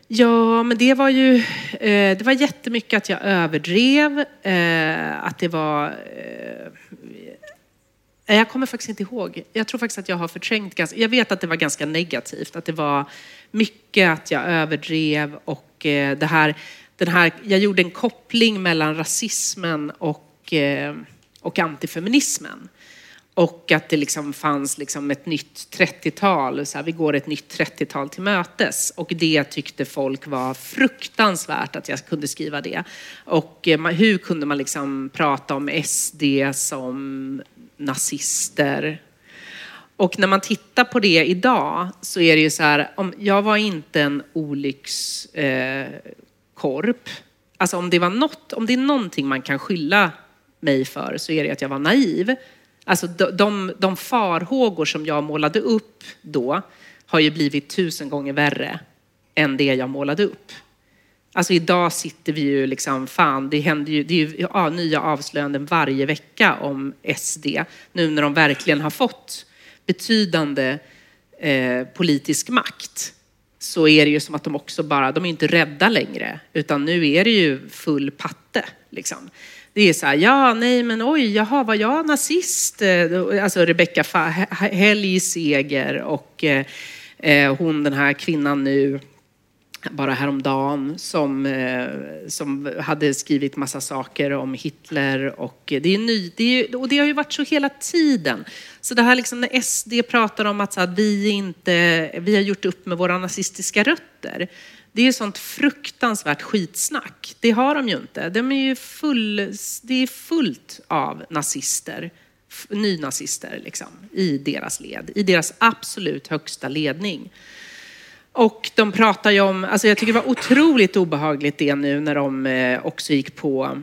Ja, men det var ju eh, det var jättemycket att jag överdrev. Eh, att det var... Eh, jag kommer faktiskt inte ihåg. Jag tror faktiskt att jag har förträngt ganska... Jag vet att det var ganska negativt. Att det var mycket att jag överdrev och eh, det här, den här... Jag gjorde en koppling mellan rasismen och, eh, och antifeminismen. Och att det liksom fanns liksom ett nytt 30-tal, så här, vi går ett nytt 30-tal till mötes. Och det tyckte folk var fruktansvärt att jag kunde skriva det. Och eh, man- hur kunde man liksom prata om SD som nazister? Och när man tittar på det idag så är det ju så här, om jag var inte en olyckskorp. Eh, alltså om det var något, om det är någonting man kan skylla mig för så är det att jag var naiv. Alltså de, de, de farhågor som jag målade upp då har ju blivit tusen gånger värre än det jag målade upp. Alltså idag sitter vi ju liksom, fan det händer ju, det är ju ja, nya avslöjanden varje vecka om SD. Nu när de verkligen har fått betydande eh, politisk makt så är det ju som att de också bara, de är inte rädda längre utan nu är det ju full patte liksom. Det är så här, ja, nej, men oj, jaha, var jag nazist? Eh, alltså Rebecka Helg Seger och eh, eh, hon, den här kvinnan nu, bara häromdagen som, eh, som hade skrivit massa saker om Hitler och det är ny, det är, och det har ju varit så hela tiden. Så det här liksom när SD pratar om att, så här, vi inte, vi har gjort upp med våra nazistiska rötter. Det är ju sånt fruktansvärt skitsnack. Det har de ju inte. De är ju full, det är fullt av nazister, nynazister liksom, i deras led, i deras absolut högsta ledning. Och de pratar ju om, alltså jag tycker det var otroligt obehagligt det nu när de eh, också gick på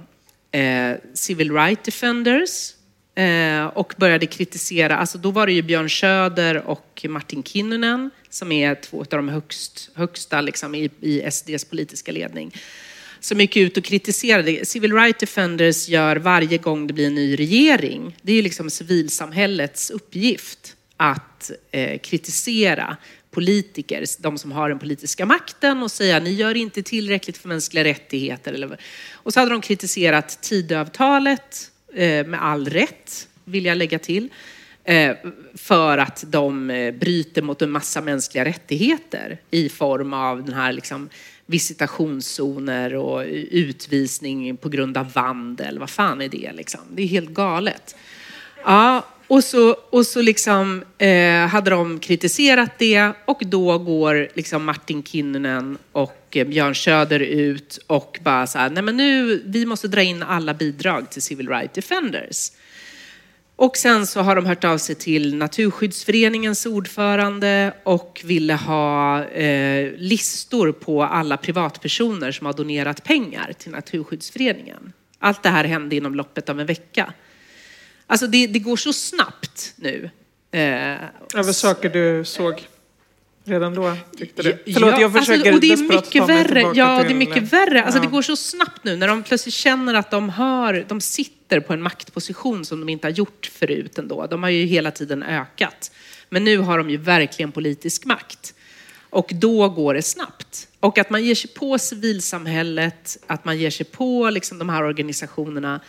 eh, civil rights defenders Eh, och började kritisera, alltså då var det ju Björn Söder och Martin Kinnunen som är två av de högst, högsta liksom, i, i SDs politiska ledning som gick ut och kritiserade. Civil rights defenders gör varje gång det blir en ny regering. Det är liksom civilsamhällets uppgift att eh, kritisera politiker, de som har den politiska makten och säga ni gör inte tillräckligt för mänskliga rättigheter. Och så hade de kritiserat Tidöavtalet Eh, med all rätt, vill jag lägga till, eh, för att de eh, bryter mot en massa mänskliga rättigheter i form av den här liksom, visitationszoner och utvisning på grund av vandel. Vad fan är det liksom? Det är helt galet. Ja, och så, och så liksom, eh, hade de kritiserat det och då går liksom Martin Kinnunen och eh, Björn Söder ut och bara så här, nej men nu, vi måste dra in alla bidrag till Civil Rights Defenders. Och sen så har de hört av sig till Naturskyddsföreningens ordförande och ville ha eh, listor på alla privatpersoner som har donerat pengar till Naturskyddsföreningen. Allt det här hände inom loppet av en vecka. Alltså det, det går så snabbt nu. Eh, Över saker du såg redan då, tyckte du? Ja, Förlåt, jag försöker alltså, och det är mycket värre. Ja, det är till- mycket värre. Alltså, Ja. Det går så snabbt nu när de plötsligt känner att de har, de sitter på en maktposition som de inte har gjort förut ändå. De har ju hela tiden ökat. Men nu har de ju verkligen politisk makt. Och då går det snabbt. Och att man ger sig på civilsamhället, att man ger sig på liksom de här organisationerna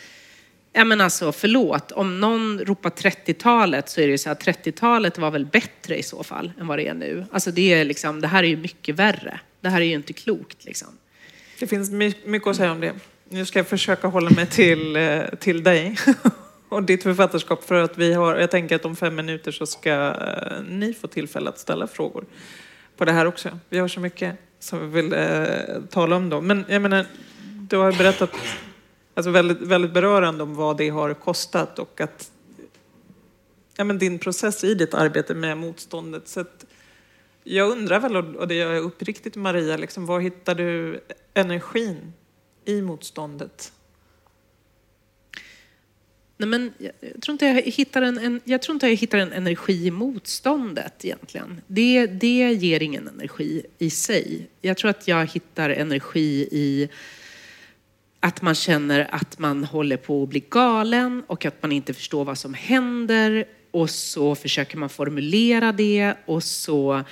Ja men alltså förlåt, om någon ropar 30-talet så är det ju så att 30-talet var väl bättre i så fall än vad det är nu. Alltså det, är liksom, det här är ju mycket värre. Det här är ju inte klokt liksom. Det finns mycket att säga om det. Nu ska jag försöka hålla mig till, eh, till dig och ditt författarskap för att vi har, jag tänker att om fem minuter så ska eh, ni få tillfälle att ställa frågor på det här också. Vi har så mycket som vi vill eh, tala om då. Men jag menar, du har berättat alltså väldigt, väldigt berörande om vad det har kostat och att ja, men din process i ditt arbete med motståndet. Så jag undrar väl, och det gör jag uppriktigt Maria, liksom, var hittar du energin i motståndet? Nej, men jag, tror inte jag hittar en, en, jag tror inte jag hittar en energi i motståndet egentligen. Det, det ger ingen energi i sig. Jag tror att jag hittar energi i att man känner att man håller på att bli galen och att man inte förstår vad som händer och så försöker man formulera det och så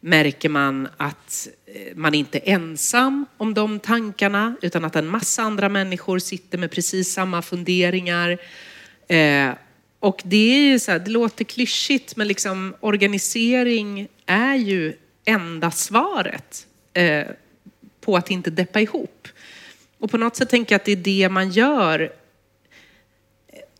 märker man att eh, man inte är ensam om de tankarna utan att en massa andra människor sitter med precis samma funderingar. Eh, och det är ju så här, det låter klyschigt men liksom organisering är ju enda svaret eh, på att inte deppa ihop. Och på något sätt tänker jag att det är det man gör.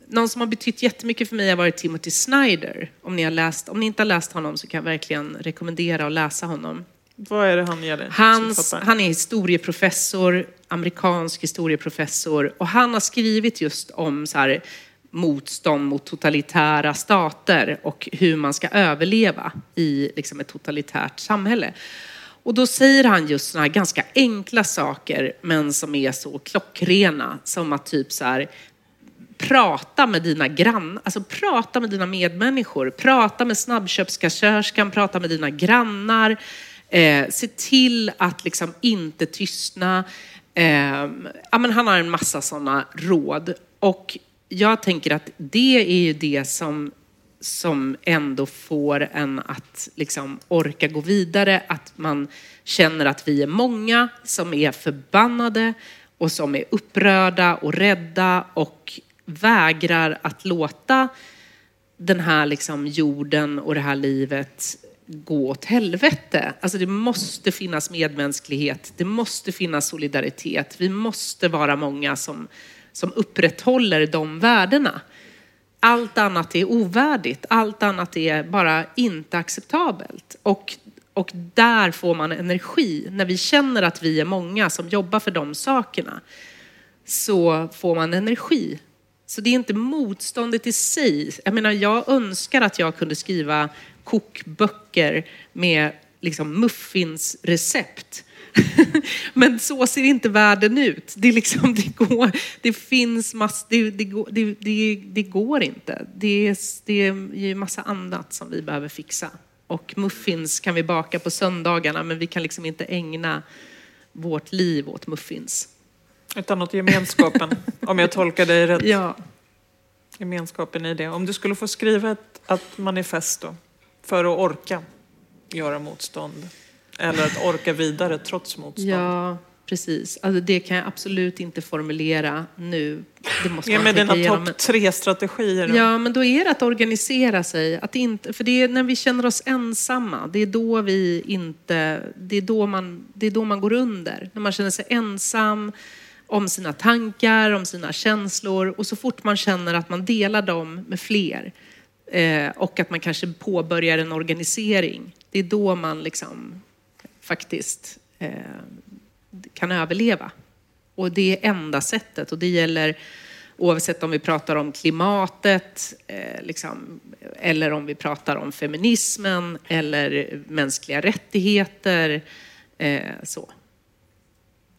Någon som har betytt jättemycket för mig har varit Timothy Snyder. Om ni, har läst, om ni inte har läst honom så kan jag verkligen rekommendera att läsa honom. Vad är det han gör? Hans, han är historieprofessor, amerikansk historieprofessor och han har skrivit just om så här, motstånd mot totalitära stater och hur man ska överleva i liksom, ett totalitärt samhälle. Och då säger han just sådana här ganska enkla saker, men som är så klockrena. Som att typ så här, prata med dina grannar, alltså prata med dina medmänniskor. Prata med snabbköpskassörskan, prata med dina grannar. Eh, se till att liksom inte tystna. Eh, ja, men han har en massa sådana råd. Och jag tänker att det är ju det som som ändå får en att liksom orka gå vidare, att man känner att vi är många som är förbannade och som är upprörda och rädda och vägrar att låta den här liksom jorden och det här livet gå åt helvete. Alltså det måste finnas medmänsklighet, det måste finnas solidaritet. Vi måste vara många som, som upprätthåller de värdena. Allt annat är ovärdigt, allt annat är bara inte acceptabelt. Och, och där får man energi. När vi känner att vi är många som jobbar för de sakerna så får man energi. Så det är inte motståndet i sig. Jag menar, jag önskar att jag kunde skriva kokböcker med liksom muffinsrecept Men så ser inte världen ut. Det, liksom, det, går, det finns mass, det, det, det, det, det går inte. Det är, det är ju massa annat som vi behöver fixa. Och muffins kan vi baka på söndagarna, men vi kan liksom inte ägna vårt liv åt muffins. Utan åt gemenskapen, om jag tolkar dig rätt. Ja. Gemenskapen i det. Om du skulle få skriva ett, ett manifest då, för att orka göra motstånd. Eller att orka vidare trots motstånd. Ja, precis. Alltså det kan jag absolut inte formulera nu. Det måste Ge mig dina topp tre strategier. Då. Ja, men då är det att organisera sig. Att inte, för det är när vi känner oss ensamma, det är då vi inte, det är då man, det är då man går under. När man känner sig ensam om sina tankar, om sina känslor och så fort man känner att man delar dem med fler eh, och att man kanske påbörjar en organisering, det är då man liksom faktiskt eh, kan överleva. Och det är enda sättet och det gäller oavsett om vi pratar om klimatet eh, liksom, eller om vi pratar om feminismen eller mänskliga rättigheter. Eh, så.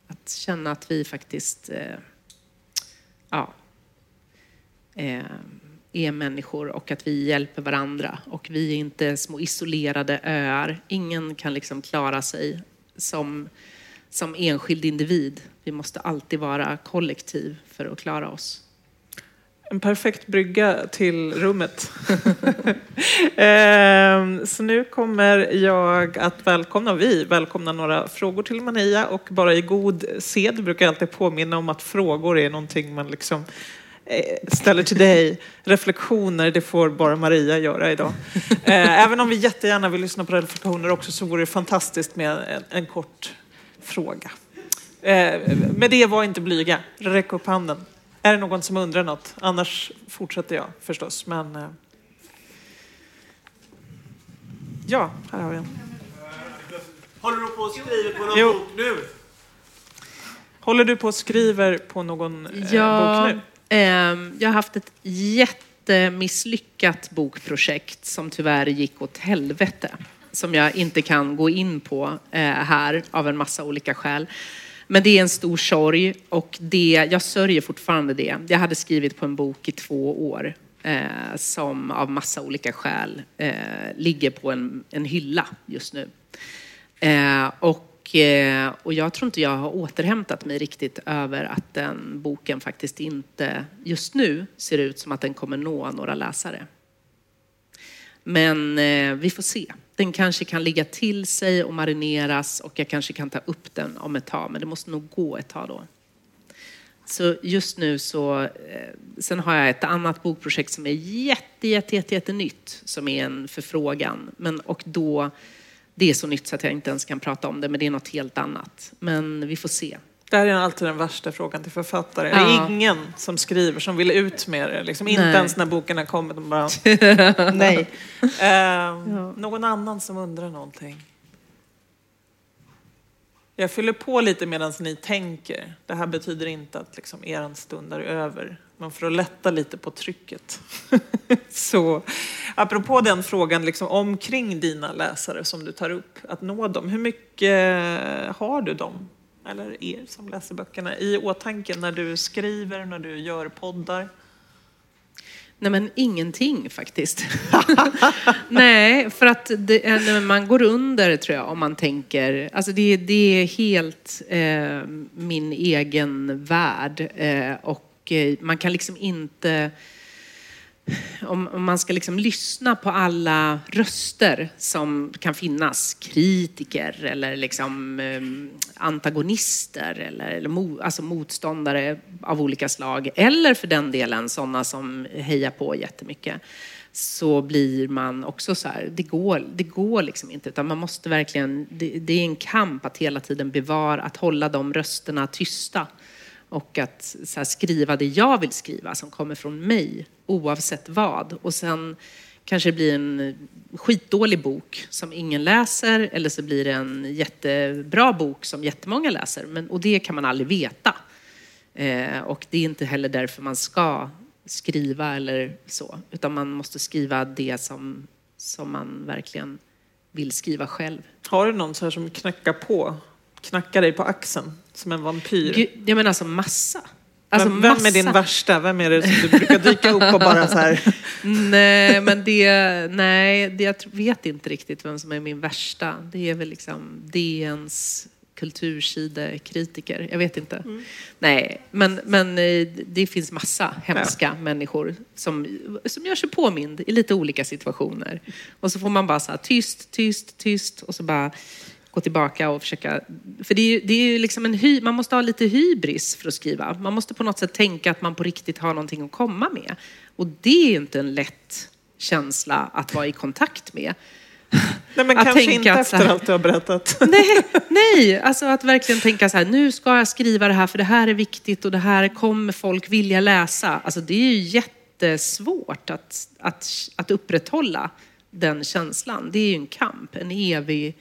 Att känna att vi faktiskt eh, ja, eh, är människor och att vi hjälper varandra. Och vi är inte små isolerade öar. Ingen kan liksom klara sig som, som enskild individ. Vi måste alltid vara kollektiv för att klara oss. En perfekt brygga till rummet. Ehm, så nu kommer jag att välkomna, vi välkomna några frågor till Mania och bara i god sed brukar jag alltid påminna om att frågor är någonting man liksom ställer till dig. Reflektioner, det får bara Maria göra idag. Eh, även om vi jättegärna vill lyssna på reflektioner också så vore det fantastiskt med en, en kort fråga. Eh, med det var inte blyga. Räck upp handen. Är det någon som undrar något? Annars fortsätter jag förstås. Men, eh... Ja, här har vi en. Håller du på och skriver på någon Jo. bok nu? Håller du på och skriver på någon eh, Ja, bok nu? Ehm, jag har haft ett jättemisslyckat bokprojekt som tyvärr gick åt helvete. Som jag inte kan gå in på eh, här av en massa olika skäl. Men det är en stor sorg och det, jag sörjer fortfarande det. Jag hade skrivit på en bok i två år eh, som av massa olika skäl eh, ligger på en, en hylla just nu. Eh, och, Eh, och jag tror inte jag har återhämtat mig riktigt över att den boken faktiskt inte just nu ser ut som att den kommer nå några läsare. Men eh, vi får se. Den kanske kan ligga till sig och marineras och jag kanske kan ta upp den om ett tag, men det måste nog gå ett tag då. Så just nu så, eh, sen har jag ett annat bokprojekt som är jätte, jätte, jätte, jätte nytt, som är en förfrågan. Men, och då, det är så nytt så att jag inte ens kan prata om det, men det är något helt annat. Men vi får se. Det här är alltid den värsta frågan till författare. Det Ja. är ingen som skriver som vill ut med det. Liksom, inte ens när boken har kommit. De bara, nej. Eh, Någon annan som undrar någonting? Jag fyller på lite medan ni tänker. Det här betyder inte att liksom, er stund är över. Men för att lätta lite på trycket. Så apropå den frågan liksom, omkring dina läsare som du tar upp, att nå dem. Hur mycket har du dem, eller er som läser böckerna, i åtanke när du skriver, när du gör poddar? Nej men ingenting faktiskt. Nej, för att det, eh, nej, man går under tror jag om man tänker, alltså det, det är helt eh, min egen värld eh, och eh, man kan liksom inte om, om man ska liksom lyssna på alla röster som kan finnas, kritiker eller liksom, eh, antagonister eller, eller mo, alltså motståndare av olika slag, eller för den delen sådana som hejar på jättemycket, så blir man också så här, det går, det går liksom inte, utan man måste verkligen, det, det är en kamp att hela tiden bevara, att hålla de rösterna tysta och att så här, skriva det jag vill skriva som kommer från mig oavsett vad. Och sen kanske det blir en skitdålig bok som ingen läser eller så blir det en jättebra bok som jättemånga läser. Men, och det kan man aldrig veta. Eh, och det är inte heller därför man ska skriva eller så, utan man måste skriva det som, som man verkligen vill skriva själv. Har du någon så här som knackar på, knackar dig på axeln som en vampyr? Gud, Jag menar alltså massa. Alltså vem, vem är din massa. värsta? Vem är det som du brukar dyka upp och bara så här? Nej, men det, nej, det, jag vet inte riktigt vem som är min värsta. Det är väl liksom DNs kultursidekritiker. Jag vet inte. Nej, men, men eh, det finns massa hemska människor som, som gör sig påmind i lite olika situationer. Och så får man bara så här tyst, tyst, tyst och så bara gå tillbaka och försöka... För det är ju, det är ju liksom en hy, man måste ha lite hybris för att skriva. Man måste på något sätt tänka att man på riktigt har någonting att komma med. Och det är ju inte en lätt känsla att vara i kontakt med. Nej, men Att kanske inte så efter här- allt du har berättat. Nej, nej, alltså att verkligen tänka så här, nu ska jag skriva det här för det här är viktigt och det här kommer folk vilja läsa. Alltså det är ju jättesvårt att, att, att upprätthålla den känslan. Det är ju en kamp, en evig,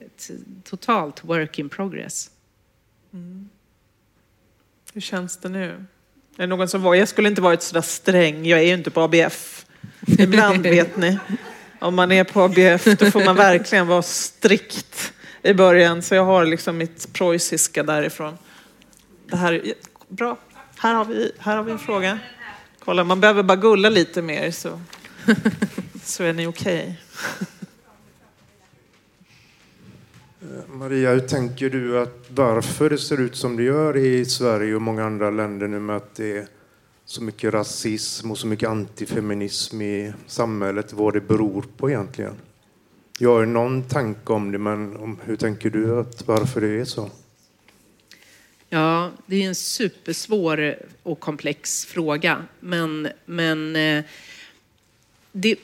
ett totalt work in progress. Hur känns det nu? Är det någon som var, jag skulle inte varit så där sträng, jag är ju inte på ABF. Ibland vet ni, om man är på ABF då får man verkligen vara strikt i början. Så jag har liksom mitt preussiska därifrån. Det här är bra. Här har vi, här har vi en fråga. Kolla, man behöver bara gulla lite mer så, så är ni okej. Eh, Maria, hur tänker du att varför det ser ut som det gör i Sverige och många andra länder nu med att det är så mycket rasism och så mycket antifeminism i samhället, vad det beror på egentligen? Jag har någon tanke om det, men om, hur tänker du att varför det är så? Ja, det är en supersvår och komplex fråga. Men, men eh, det,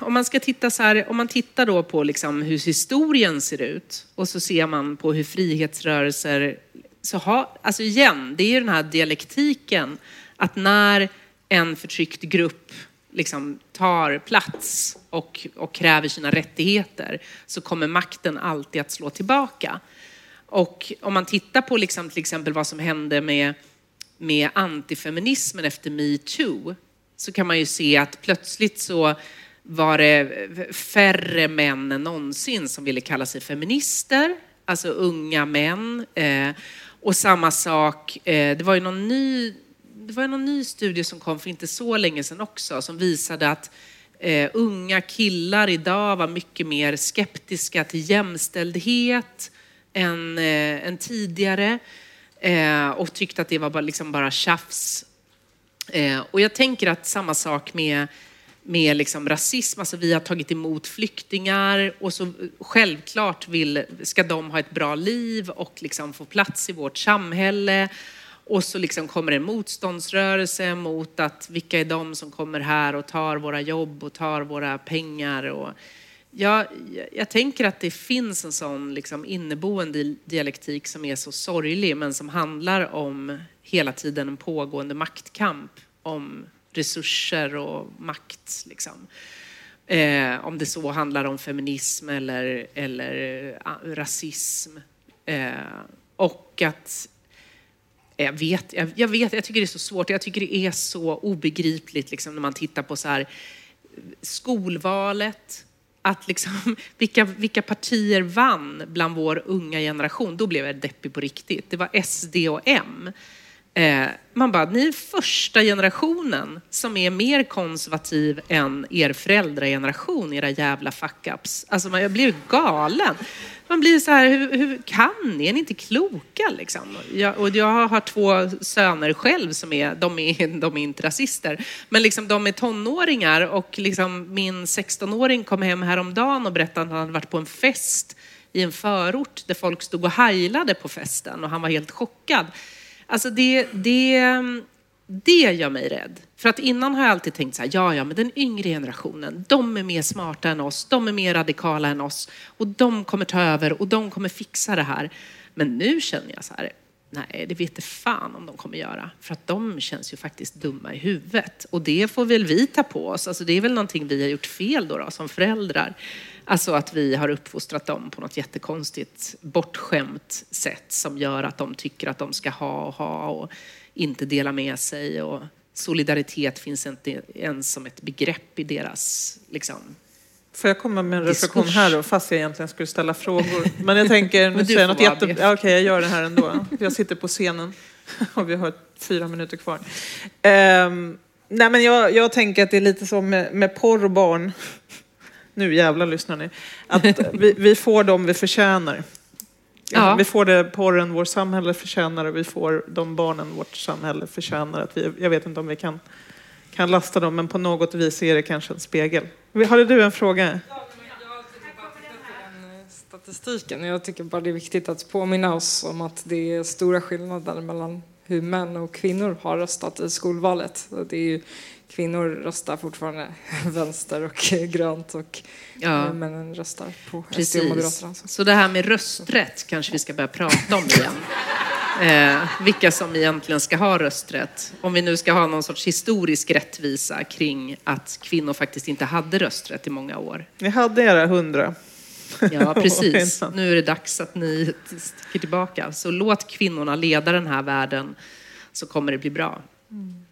om man ska titta så här, om man tittar då på liksom hur historien ser ut och så ser man på hur frihetsrörelser, så ha, alltså igen, det är ju den här dialektiken att när en förtryckt grupp liksom tar plats och, och kräver sina rättigheter så kommer makten alltid att slå tillbaka. Och om man tittar på liksom, till exempel vad som hände med, med antifeminismen efter metoo så kan man ju se att plötsligt så var det färre män än någonsin som ville kalla sig feminister, alltså unga män. Eh, och samma sak, eh, det var ju någon ny, det var någon ny studie som kom för inte så länge sedan också som visade att eh, unga killar idag var mycket mer skeptiska till jämställdhet än, än tidigare och tyckte att det var bara, liksom bara tjafs. Och jag tänker att samma sak med med liksom rasism, alltså vi har tagit emot flyktingar och så självklart vill, ska de ha ett bra liv och liksom få plats i vårt samhälle. Och så liksom kommer en motståndsrörelse mot att vilka är de som kommer här och tar våra jobb och tar våra pengar. Och jag, jag tänker att det finns en sån liksom inneboende dialektik som är så sorglig men som handlar om hela tiden en pågående maktkamp om resurser och makt. Liksom. Eh, om det så handlar om feminism eller, eller eh, rasism. Eh, och att eh, jag vet, jag, jag, vet, jag tycker det är så svårt. Jag tycker det är så obegripligt liksom, när man tittar på så här, skolvalet. Att liksom, vilka, vilka partier vann bland vår unga generation? Då blev jag deppig på riktigt. Det var SD och M. Eh, man bara, ni är första generationen som är mer konservativ än er föräldrageneration, era jävla fuck-ups. Alltså man, jag blir galen. Man blir så här, hur, hur kan ni? Är ni inte kloka liksom? Jag, och jag har två söner själv som är, de är, de är inte rasister, men liksom de är tonåringar och liksom min 16-åring kom hem häromdagen och berättade att han hade varit på en fest i en förort där folk stod och heilade på festen och han var helt chockad. Alltså det, det, det gör mig rädd. För att innan har jag alltid tänkt så här, ja, ja, men den yngre generationen, de är mer smarta än oss, de är mer radikala än oss och de kommer ta över och de kommer fixa det här. Men nu känner jag så här, nej, det vet fan om de kommer göra. För att de känns ju faktiskt dumma i huvudet. Och det får väl vi ta på oss. Alltså det är väl någonting vi har gjort fel då, då som föräldrar. Alltså att vi har uppfostrat dem på något jättekonstigt bortskämt sätt som gör att de tycker att de ska ha och ha och inte dela med sig. Och solidaritet finns inte ens som ett begrepp i deras liksom, Får jag komma med en reflektion här då, fast jag egentligen skulle ställa frågor? Men jag tänker, nu säger jag något jätte... Ja, Okej, okay, jag gör det här ändå. Jag sitter på scenen och vi har fyra minuter kvar. Um, nej, men jag, jag tänker att det är lite som med, med porr och barn nu jävlar lyssnar ni, att vi, vi får dem vi förtjänar. Ja. Vi får det porren vårt samhälle förtjänar och vi får de barnen vårt samhälle förtjänar. Att vi, jag vet inte om vi kan, kan lasta dem, men på något vis är det kanske en spegel. Har du en fråga? statistiken. Jag tycker bara det är viktigt att påminna oss om att det är stora skillnader mellan hur män och kvinnor har röstat i skolvalet. Det är ju kvinnor röstar fortfarande vänster och grönt och ja. männen röstar på SD och Moderaterna. Alltså. Så det här med rösträtt kanske vi ska börja prata om igen. Eh, vilka som egentligen ska ha rösträtt. Om vi nu ska ha någon sorts historisk rättvisa kring att kvinnor faktiskt inte hade rösträtt i många år. Ni hade era hundra. Ja, precis. Nu är det dags att ni sticker tillbaka. Så låt kvinnorna leda den här världen så kommer det bli bra. Mm.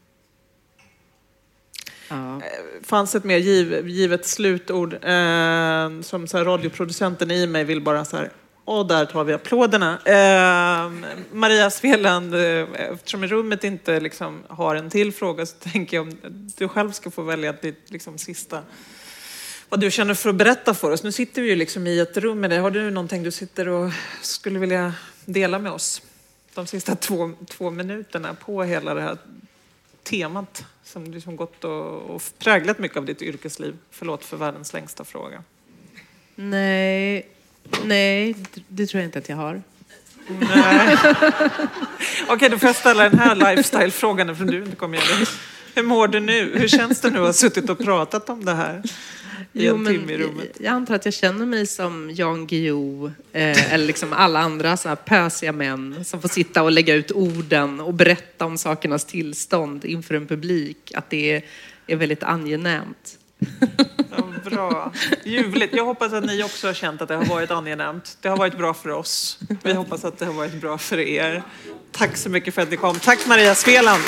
Ja. Eh, fanns ett mer giv, givet slutord eh, som så här, radioproducenten i mig vill bara så här och där tar vi applåderna. Eh, Maria Sveland, eh, eftersom rummet inte liksom har en till fråga så tänker jag om du själv ska få välja ditt liksom, sista vad du känner för att berätta för oss. Nu sitter vi ju liksom i ett rum med dig. Har du någonting du sitter och skulle vilja dela med oss de sista två, två minuterna på hela det här temat som liksom gått och, och präglat mycket av ditt yrkesliv? Förlåt för världens längsta fråga. Nej, nej, det tror jag inte att jag har. Nej. Okej, då får jag ställa den här lifestyle-frågan eftersom du inte kom igen. Hur mår du nu? Hur känns det nu att ha suttit och pratat om det här i en timme i rummet? jag antar att jag känner mig som Jan Guillou eh, eller liksom alla andra så här pösiga män som får sitta och lägga ut orden och berätta om sakernas tillstånd inför en publik. Att det är, är väldigt angenämt. Ja, bra. Ljuvligt. Jag hoppas att ni också har känt att det har varit angenämt. Det har varit bra för oss. Vi hoppas att det har varit bra för er. Tack så mycket för att ni kom. Tack Maria Sveland.